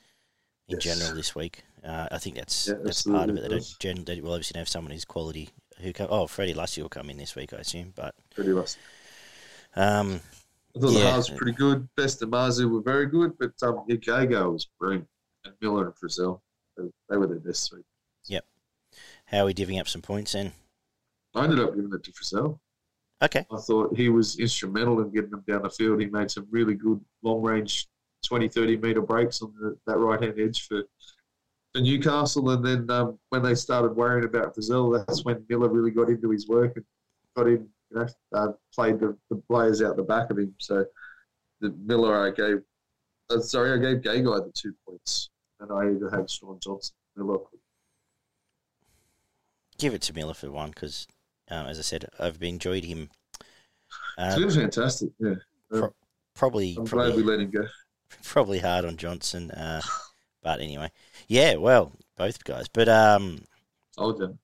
in Yes. general this week. Uh, I think that's Yeah, that's part of it. They don't gen- they will obviously have someone who's quality. Who come, oh, Freddie Lussick will come in this week, I assume. But Pretty much. um, I thought Yeah. the halves were pretty good. Best and Marzhew were very good, but um, Gagai was brilliant. And Miller and Frizell, they, they were their best three. Yep. how are we divvying up some points then? I ended up giving it to Frizell. Okay, I thought he was instrumental in getting them down the field. He made some really good long range 20, 30 metre breaks on the, that right hand edge for, for Newcastle. And then um, when they started worrying about Brazil, that's when Miller really got into his work and got in, you know, uh, played the, the players out the back of him. So the Miller, I gave, uh, sorry, I gave Gagai the two points. And I either had Shaun Johnson, Miller. give it to Miller for one because, um, as I said, I've enjoyed him. It's Uh, been fantastic. Yeah. probably, I'm glad we probably, let him go. probably hard on Johnson. Uh, but anyway, yeah, well, both guys. But um, Told you.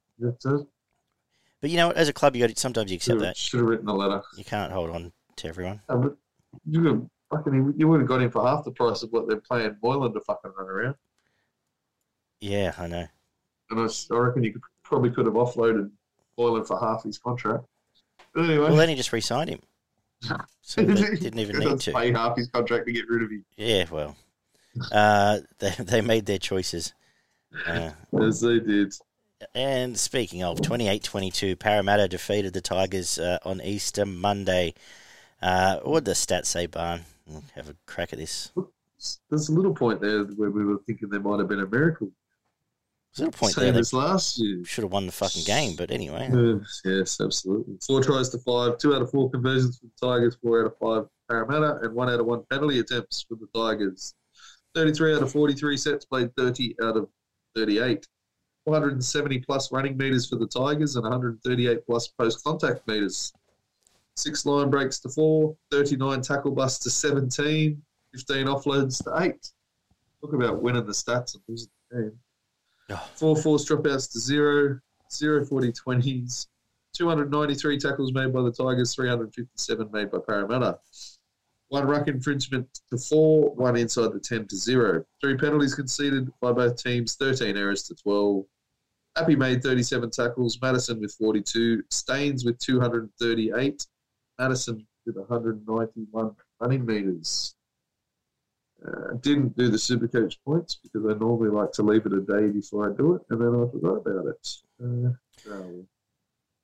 But you know, as a club, you got to, sometimes you accept Should have, that should have written a letter. you can't hold on to everyone. But you could fucking you would have got him for half the price of what they're paying Moylan to fucking run around. Yeah, I know. And I reckon you could probably could have offloaded Moylan for half his contract. But anyway, Well, then he just re-signed him. So didn't even need to. pay half his contract to get rid of him. Yeah, well, uh, they they made their choices. Uh, As they did. And speaking of 28-22, Parramatta defeated the Tigers uh, on Easter Monday. Uh, what did the stats say, Barn? Have a crack at this. There's a little point there where we were thinking there might have been a miracle. There's a point Same there. As last year. should have won the fucking game, but anyway. Yes, yes, absolutely. Four tries to five, two out of four conversions for the Tigers, four out of five Parramatta, and one out of one penalty attempts for the Tigers. 33 out of 43 sets played 30 out of 38. 470 plus running meters for the Tigers and 138 plus post contact meters. Six line breaks to four, 39 tackle busts to 17, 15 offloads to eight. Talk about winning the stats and losing the game. Oh. Four forced dropouts to zero, zero 40 20s, 293 tackles made by the Tigers, 357 made by Parramatta. One ruck infringement to four, one inside the 10 to zero. Three penalties conceded by both teams, 13 errors to 12. Api made 37 tackles, Madison with 42, Staines with 238, Madison with 191 running metres. Uh, didn't do the Supercoach points because I normally like to leave it a day before I do it, and then I forgot about it. Uh, so,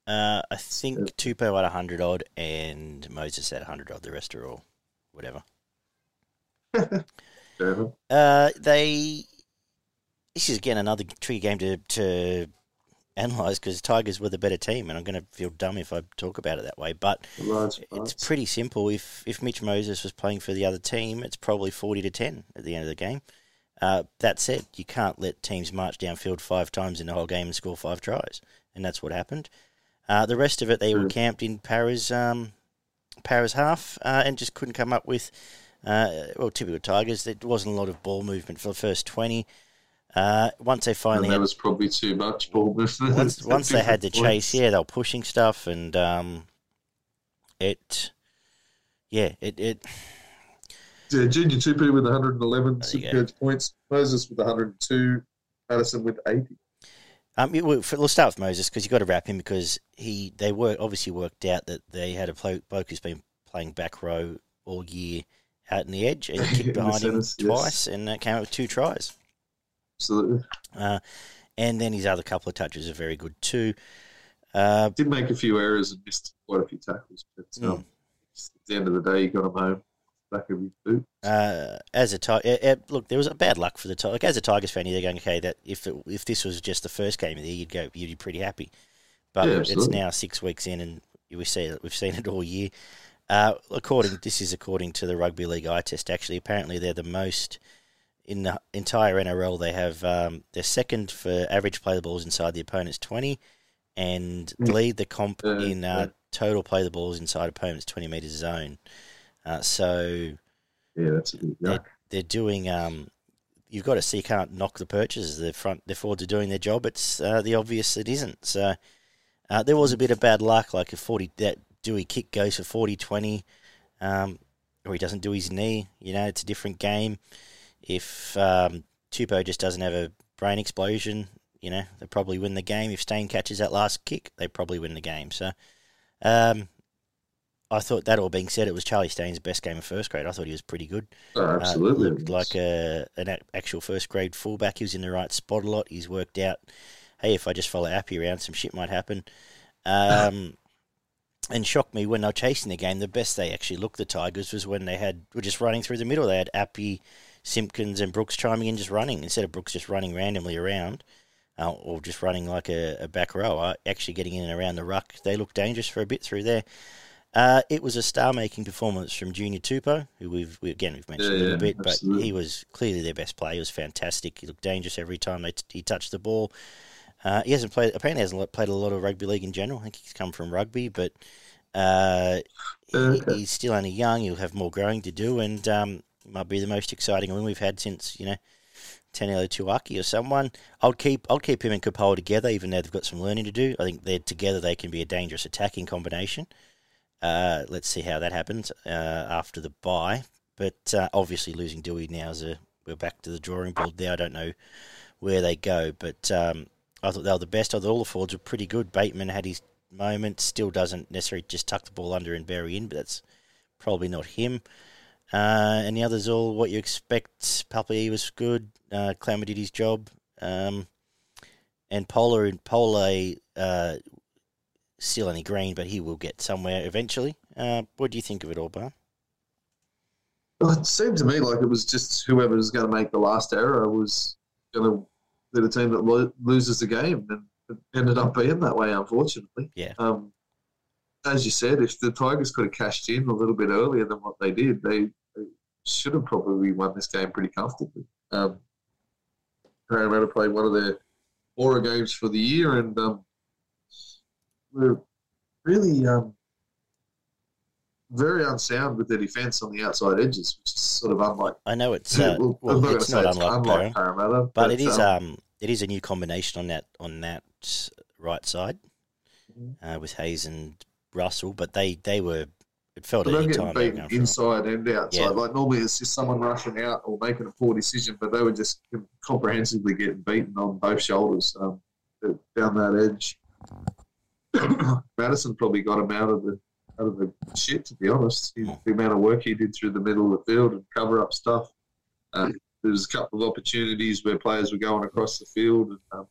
Uh, I think Tupou had 100 odd and Moses had 100 odd. The rest are all whatever. Uh, they. This is again another tricky game to to analyse because Tigers were the better team, and I'm going to feel dumb if I talk about it that way. But Large it's parts. pretty simple. If if Mitch Moses was playing for the other team, it's probably 40 to 10 at the end of the game. Uh, that said, you can't let teams march downfield five times in the whole game and score five tries, and that's what happened. Uh, the rest of it, they were Mm. camped in Para's um, Para's half uh, and just couldn't come up with. Uh, well, typical Tigers. There wasn't a lot of ball movement for the first twenty. Uh, once they finally and that had, was probably too much ball movement. once, once they had the Different chase, yeah, they were pushing stuff, and um, it, yeah, it it Yeah, Junior Tupou with 111 There you go. supercoach points. Moses with 102. Madison with 80. Um, we'll we'll start with Moses because you've got to wrap him because he they were obviously worked out that they had a plo- bloke who's been playing back row all year out in the edge and he kicked behind him centres, yes. twice and uh, came out with two tries. Absolutely. Uh, and then his other couple of touches are very good too. Uh, Did make a few errors and missed quite a few tackles, but um, at the end of the day, he got him home back of his boot. uh, as a Tiger, look, there was a bad luck for the Tigers. Like, as a Tigers fan, you're going, okay, that if it, if this was just the first game of the year, you'd go, you'd be pretty happy. But Yeah, it's now six weeks in, and we see it, we've seen it all year. Uh, according, this is according to the Rugby League eye test. Actually, apparently they're the most in the entire NRL. They have um, they're second for average play the balls inside the opponent's twenty, and Mm. lead the comp Uh, in uh, yeah. total play the balls inside opponent's twenty metres zone. Uh, so Yeah, that's a bit yuck. they're doing. Um, you've got to see. You can't knock the purchases. The front, the forwards are doing their job. It's uh, the obvious it isn't. So uh, there was a bit of bad luck. Like a forty that Doueihi kick goes for 40-20, um, or he doesn't do his knee. You know, it's a different game. If um, Tupou just doesn't have a brain explosion, you know, they probably win the game. If Stain catches that last kick, they probably win the game. So. Um, I thought that all being said, it was Charlie Staines' best game of first grade. I thought he was pretty good. Oh, Uh, absolutely. looked like a an actual first grade fullback. He was in the right spot a lot. He's worked out. Hey, if I just follow Api around, some shit might happen. Um, and shocked me when they were chasing the game. The best they actually looked the Tigers was when they had were just running through the middle. They had Api, Simpkins, and Brooks chiming in, just running instead of Brooks just running randomly around. Uh, or just running like a, a back row, uh, actually getting in and around the ruck. They looked dangerous for a bit through there. Uh, it was a star-making performance from Junior Tupou, who we've we, again we've mentioned Yeah, a little bit, but he was clearly their best player. He was fantastic. He looked dangerous every time they t- he touched the ball. Uh, he hasn't played apparently hasn't played a lot of rugby league in general. I think he's come from rugby, but uh, he- Okay. he's still only young. He'll have more growing to do, and um, might be the most exciting win we've had since you know Tanelo Tuaki or someone. I'll keep I'll keep him and Kapoa together, even though they've got some learning to do. I think they're together. They can be a dangerous attacking combination. Uh, let's see how that happens uh, after the bye. But uh, obviously, losing Doueihi now is a we're back to the drawing board there. I don't know where they go, but um, I thought they were the best. I thought all the forwards were pretty good. Bateman had his moment. Still doesn't necessarily just tuck the ball under and bury in, but that's probably not him. Uh, and the others all what you expect. Papi was good. Uh, did his job. Um, and Polar and Polar uh, still only green, but he will get somewhere eventually. Uh, what do you think of it all, Bar? Well, it seemed to me like it was just whoever was going to make the last error was going to be the team that lo- loses the game, and it ended up being that way, unfortunately. Yeah. Um, as you said, if the Tigers could have cashed in a little bit earlier than what they did, they, they should have probably won this game pretty comfortably. Um, Parramatta played one of their poorer games for the year, and um, we're really um, very unsound with their defence on the outside edges, which is sort of unlike. I know it's uh, well, well, not it's not it's unlike, unlike Parra, Parramatta, but it is um, um it is a new combination on that on that right side Mhm. uh, with Hayes and Russell, but they they were it felt But they're any getting time they beaten inside and outside. Yeah. Like normally it's just someone rushing out or making a poor decision, but they were just comprehensively getting beaten on both shoulders um, down that edge. Madison probably got him out of the out of the shit. To be honest, he, the amount of work he did through the middle of the field and cover up stuff. Uh, there was a couple of opportunities where players were going across the field, and um,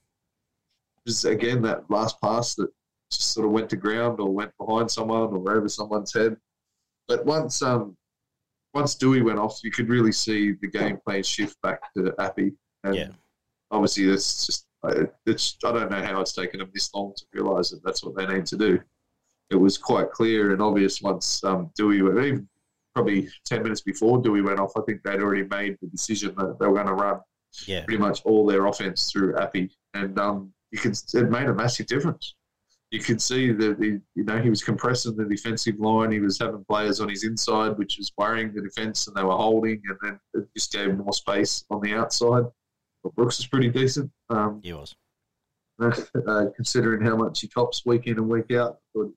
just again that last pass that just sort of went to ground or went behind someone or over someone's head. But once um once Doueihi went off, you could really see the game plan shift back to Api. And Yeah. obviously, that's just it's. I don't know how it's taken them this long to realise that that's what they need to do. It was quite clear and obvious once um, Doueihi, even probably ten minutes before Doueihi went off. I think they'd already made the decision that they were going to run Yeah, pretty much all their offense through Api, and um, you could it made a massive difference. You could see that the, you know he was compressing the defensive line. He was having players on his inside, which was worrying the defense, and they were holding, and then it just gave more space on the outside. But Brooks is pretty decent, um, he was. uh, considering how much he cops week in and week out. But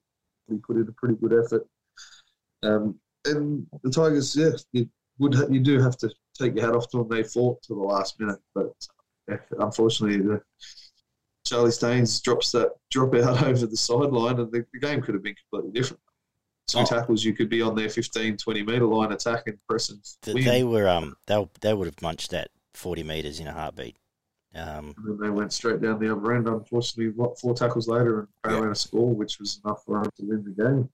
he put in a pretty good effort. Um, and the Tigers, yeah, you would you do have to take your hat off to them. They fought to the last minute, but yeah, unfortunately, the Charlie Staines drops that drop out over the sideline, and the, the game could have been completely different. Two Oh. tackles, you could be on their 15, 20 metre line attacking, pressing. Win. They were um they they would have munched that forty meters in a heartbeat. Um, And then they went straight down the other end. Unfortunately, what four tackles later, and Parramatta score, which was enough for them to win the game.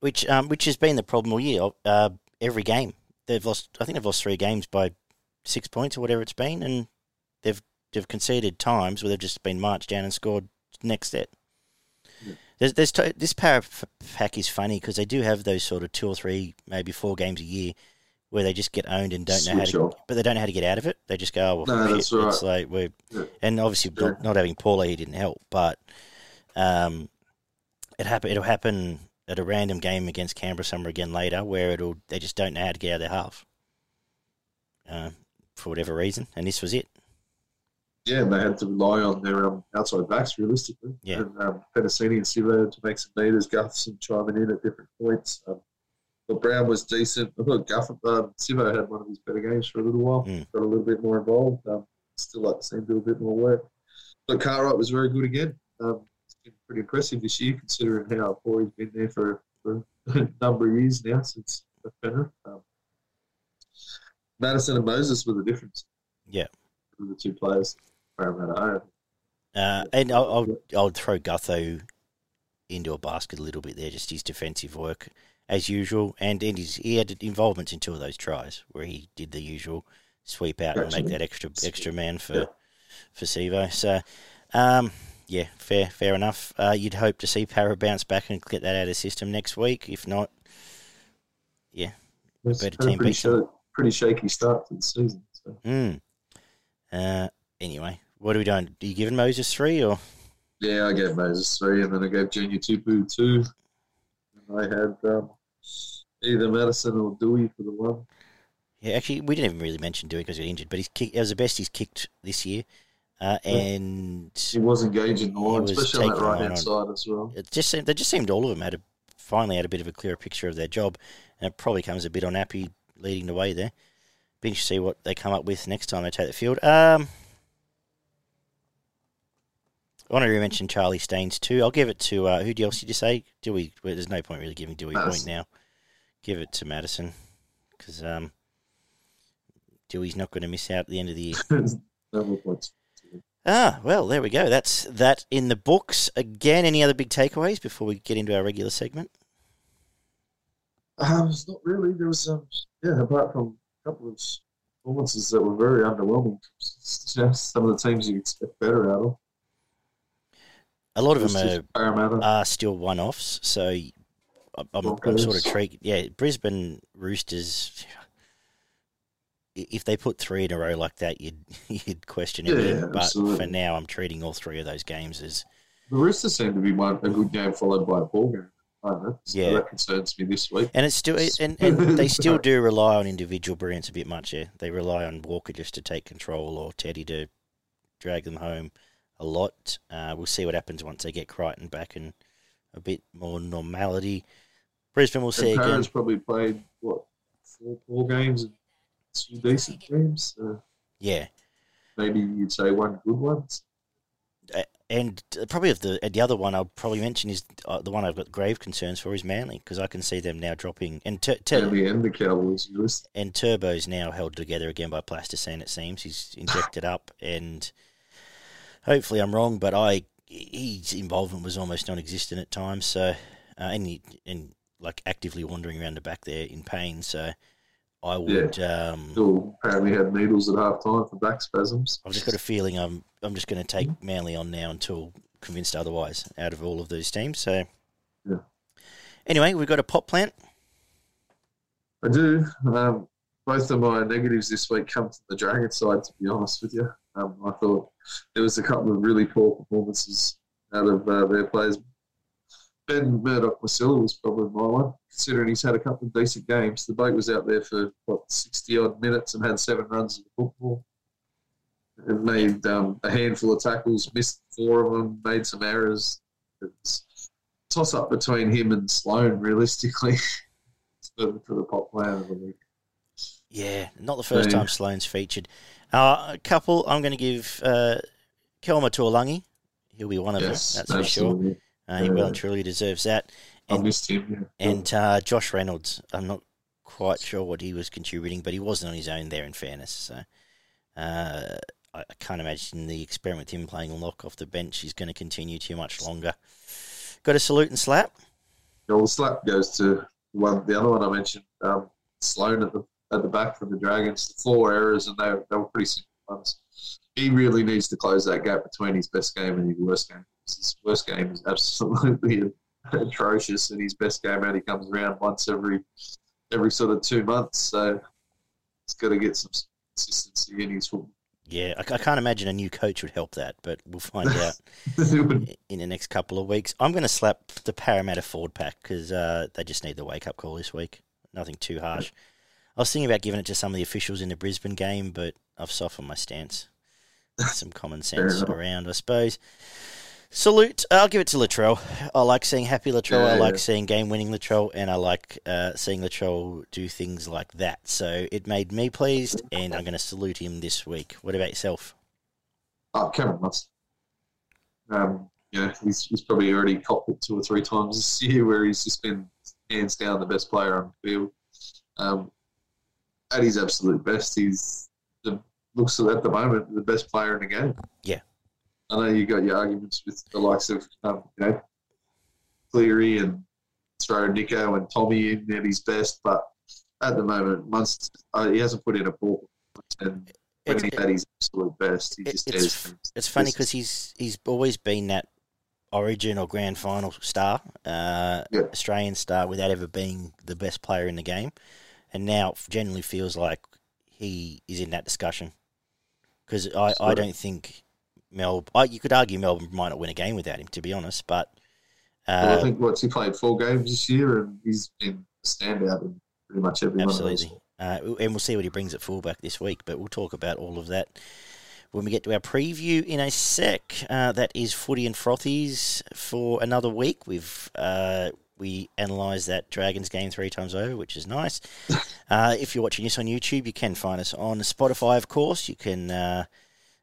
which um which has been the problem all year. Uh, every game they've lost. I think they've lost three games by six points or whatever it's been, and they've they've conceded times where they've just been marched down and scored next set. Yeah. There's, there's t- this f- pack is funny because they do have those sort of two or three, maybe four games a year where they just get owned and don't know how to, off. but they don't know how to get out of it. They just go, oh, well, No, that's right. It's like we're, Yeah. and obviously Yeah. not, not having Paulie he didn't help, but um, it happen. It'll happen at a random game against Canberra somewhere again later, where it'll they just don't know how to get out of their half, uh, for whatever reason, and this was it. Yeah, and they had to rely on their um, outside backs realistically. Yeah. And um, Penisini and Sivo to make some meters, Gutherson chiming in at different points. Um, but Brown was decent. I thought Guff, um, Sivo had one of his better games for a little while. Mm. Got a little bit more involved. Um, still like to see him do a bit more work. But Cartwright was very good again. Um, it's been pretty impressive this year considering how poor he's been there for, for a number of years now since Penrith. Um, Matterson and Moses were the difference. Yeah. The two players. Parramatta. Uh, and I'll, I'll I'll throw Gutho into a basket a little bit there, just his defensive work as usual, and, and his, he had involvements in two of those tries where he did the usual sweep out and make that extra extra man for Yeah. for Sivo. So, um, yeah, fair fair enough. Uh, you'd hope to see Para bounce back and get that out of system next week. If not, It's better team pretty, sha- pretty shaky start to the season. So. mm. uh, anyway, what are we doing? Do you giving Moses three or? Yeah, I gave Moses three, and then I gave Junior Tupou two. And I had um, either Madison or Doueihi for the one. Yeah, actually, we didn't even really mention Doueihi because he got injured, but he's kick, it was the best he's kicked this year, uh, and He was engaging the line, especially on that right hand side as well. it just seemed, they just seemed all of them had a, finally had a bit of a clearer picture of their job, and it probably comes a bit on Api leading the way there. Be interested to see what they come up with next time they take the field. Um, I want to mention Charlie Staines too. I'll give it to uh, who else did you say? Doueihi. Well, there's no point really giving Doueihi a point now. Give it to Madison because um, Doueihi's not going to miss out at the end of the year. no more points. Ah, well, there we go. That's that in the books. Again, any other big takeaways before we get into our regular segment? Um, it's not really. There was, um, yeah, apart from a couple of performances that were very underwhelming. Some of the teams you expect better out of. A lot of them are are still one offs. So I'm, I'm, I'm sort of treat yeah Brisbane Roosters. If they put three in a row like that, you'd you'd question everything. yeah, but absolutely. for now, I'm treating all three of those games as the Roosters seem to be one a good game followed by a ball game. So Yeah. that concerns me this week. and it's still and, and they still do rely on individual brilliance a bit much. Yeah, they rely on Walker just to take control or Teddy to drag them home a lot. Uh, we'll see what happens once they get Crichton back and a bit more normality. Brisbane will see again. Probably played what four four games two decent games. Uh, Yeah. maybe you'd say one good one. And probably of the the other one I'll probably mention is uh, the one I've got grave concerns for is Manly because I can see them now dropping and tur- tur- And the Cowboys. And Turbo's now held together again by plasticine. It seems he's injected up, and hopefully I'm wrong, but I his involvement was almost non-existent at times. So uh, and he, and like actively wandering around the back there in pain. So I would. Um, Still apparently had needles at half time for back spasms. I've just got a feeling I'm I'm just going to take Manly on now until convinced otherwise out of all of those teams. So Yeah. anyway, we've got a pot plant. I do. Um, both of my negatives this week come from the Dragon side, to be honest with you. Um, I thought there was a couple of really poor performances out of uh, their players. Ben Murdoch-Masila was probably my one, considering he's had a couple of decent games. The boat was out there for, what, 60 odd minutes and had seven runs of the football. It made um, a handful of tackles, missed four of them, made some errors. It's toss up between him and Sloan, realistically, for, for the pop player of the week. Yeah, not the first time Sloan's featured. Uh, a couple, I'm going to give uh, Kelma Tuilagi. He'll be one of yes, them, that's absolutely. for sure. Uh, he well and truly deserves that. And, I missed him. Yeah. And uh, Josh Reynolds, I'm not quite sure what he was contributing, but he wasn't on his own there, in fairness. So uh, I can't imagine the experiment with him playing lock off the bench is going to continue too much longer. Got a salute and slap? Yeah, well, slap goes to one, the other one I mentioned, um, Sloan at the at the back for the Dragons. Four errors, and they, they were pretty simple ones. He really needs to close that gap between his best game and his worst game. His worst game is absolutely atrocious, and his best game only comes around once every every sort of two months. So he's got to get some consistency in his football. Yeah, I, I, can't imagine a new coach would help that, but we'll find out in the next couple of weeks. I'm going to slap the Parramatta forward pack because uh, they just need the wake up call this week. Nothing too harsh. I was thinking about giving it to some of the officials in the Brisbane game, but I've softened my stance. Some common sense around, I suppose. Salute. I'll give it to Latrell. I like seeing happy Latrell. Yeah, I like yeah. seeing game winning Latrell, and I like uh, seeing Latrell do things like that. So it made me pleased, and I'm going to salute him this week. What about yourself? Oh, Cameron Munster. Um, yeah, he's, he's probably already copped it two or three times this year where he's just been hands down the best player on the field. Um, at his absolute best, he's the, looks at the moment the best player in the game. Yeah. I know you got your arguments with the likes of um, you know Cleary and throw Nico and Tommy in at his best, but at the moment, Munster, uh, he hasn't put in a ball, and when he's at his absolute best, he just it's, it's funny because he's he's always been that Origin or Grand Final star, uh, yeah. Australian star, without ever being the best player in the game, and now it generally feels like he is in that discussion because I, I don't think Melbourne. You could argue Melbourne might not win a game without him, to be honest. But uh, well, I think what's he played four games this year, and he's been a standout in pretty much every absolutely. Uh, and we'll see what he brings at fullback this week. But we'll talk about all of that when we get to our preview in a sec. Uh, that is footy and frothies for another week. We've uh, we analyse that Dragons game three times over, which is nice. Uh, if you're watching this on YouTube, you can find us on Spotify, of course. You can uh,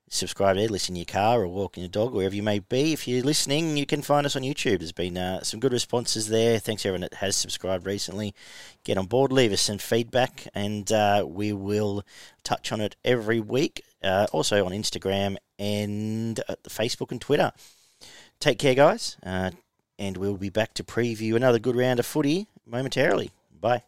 subscribe there, listen in your car or walking your dog, wherever you may be. If you're listening, you can find us on YouTube. There's been uh, some good responses there. Thanks everyone that has subscribed recently. Get on board, leave us some feedback, and uh, we will touch on it every week. Uh, also on Instagram and uh, Facebook and Twitter. Take care, guys, uh, and we'll be back to preview another good round of footy momentarily. Bye.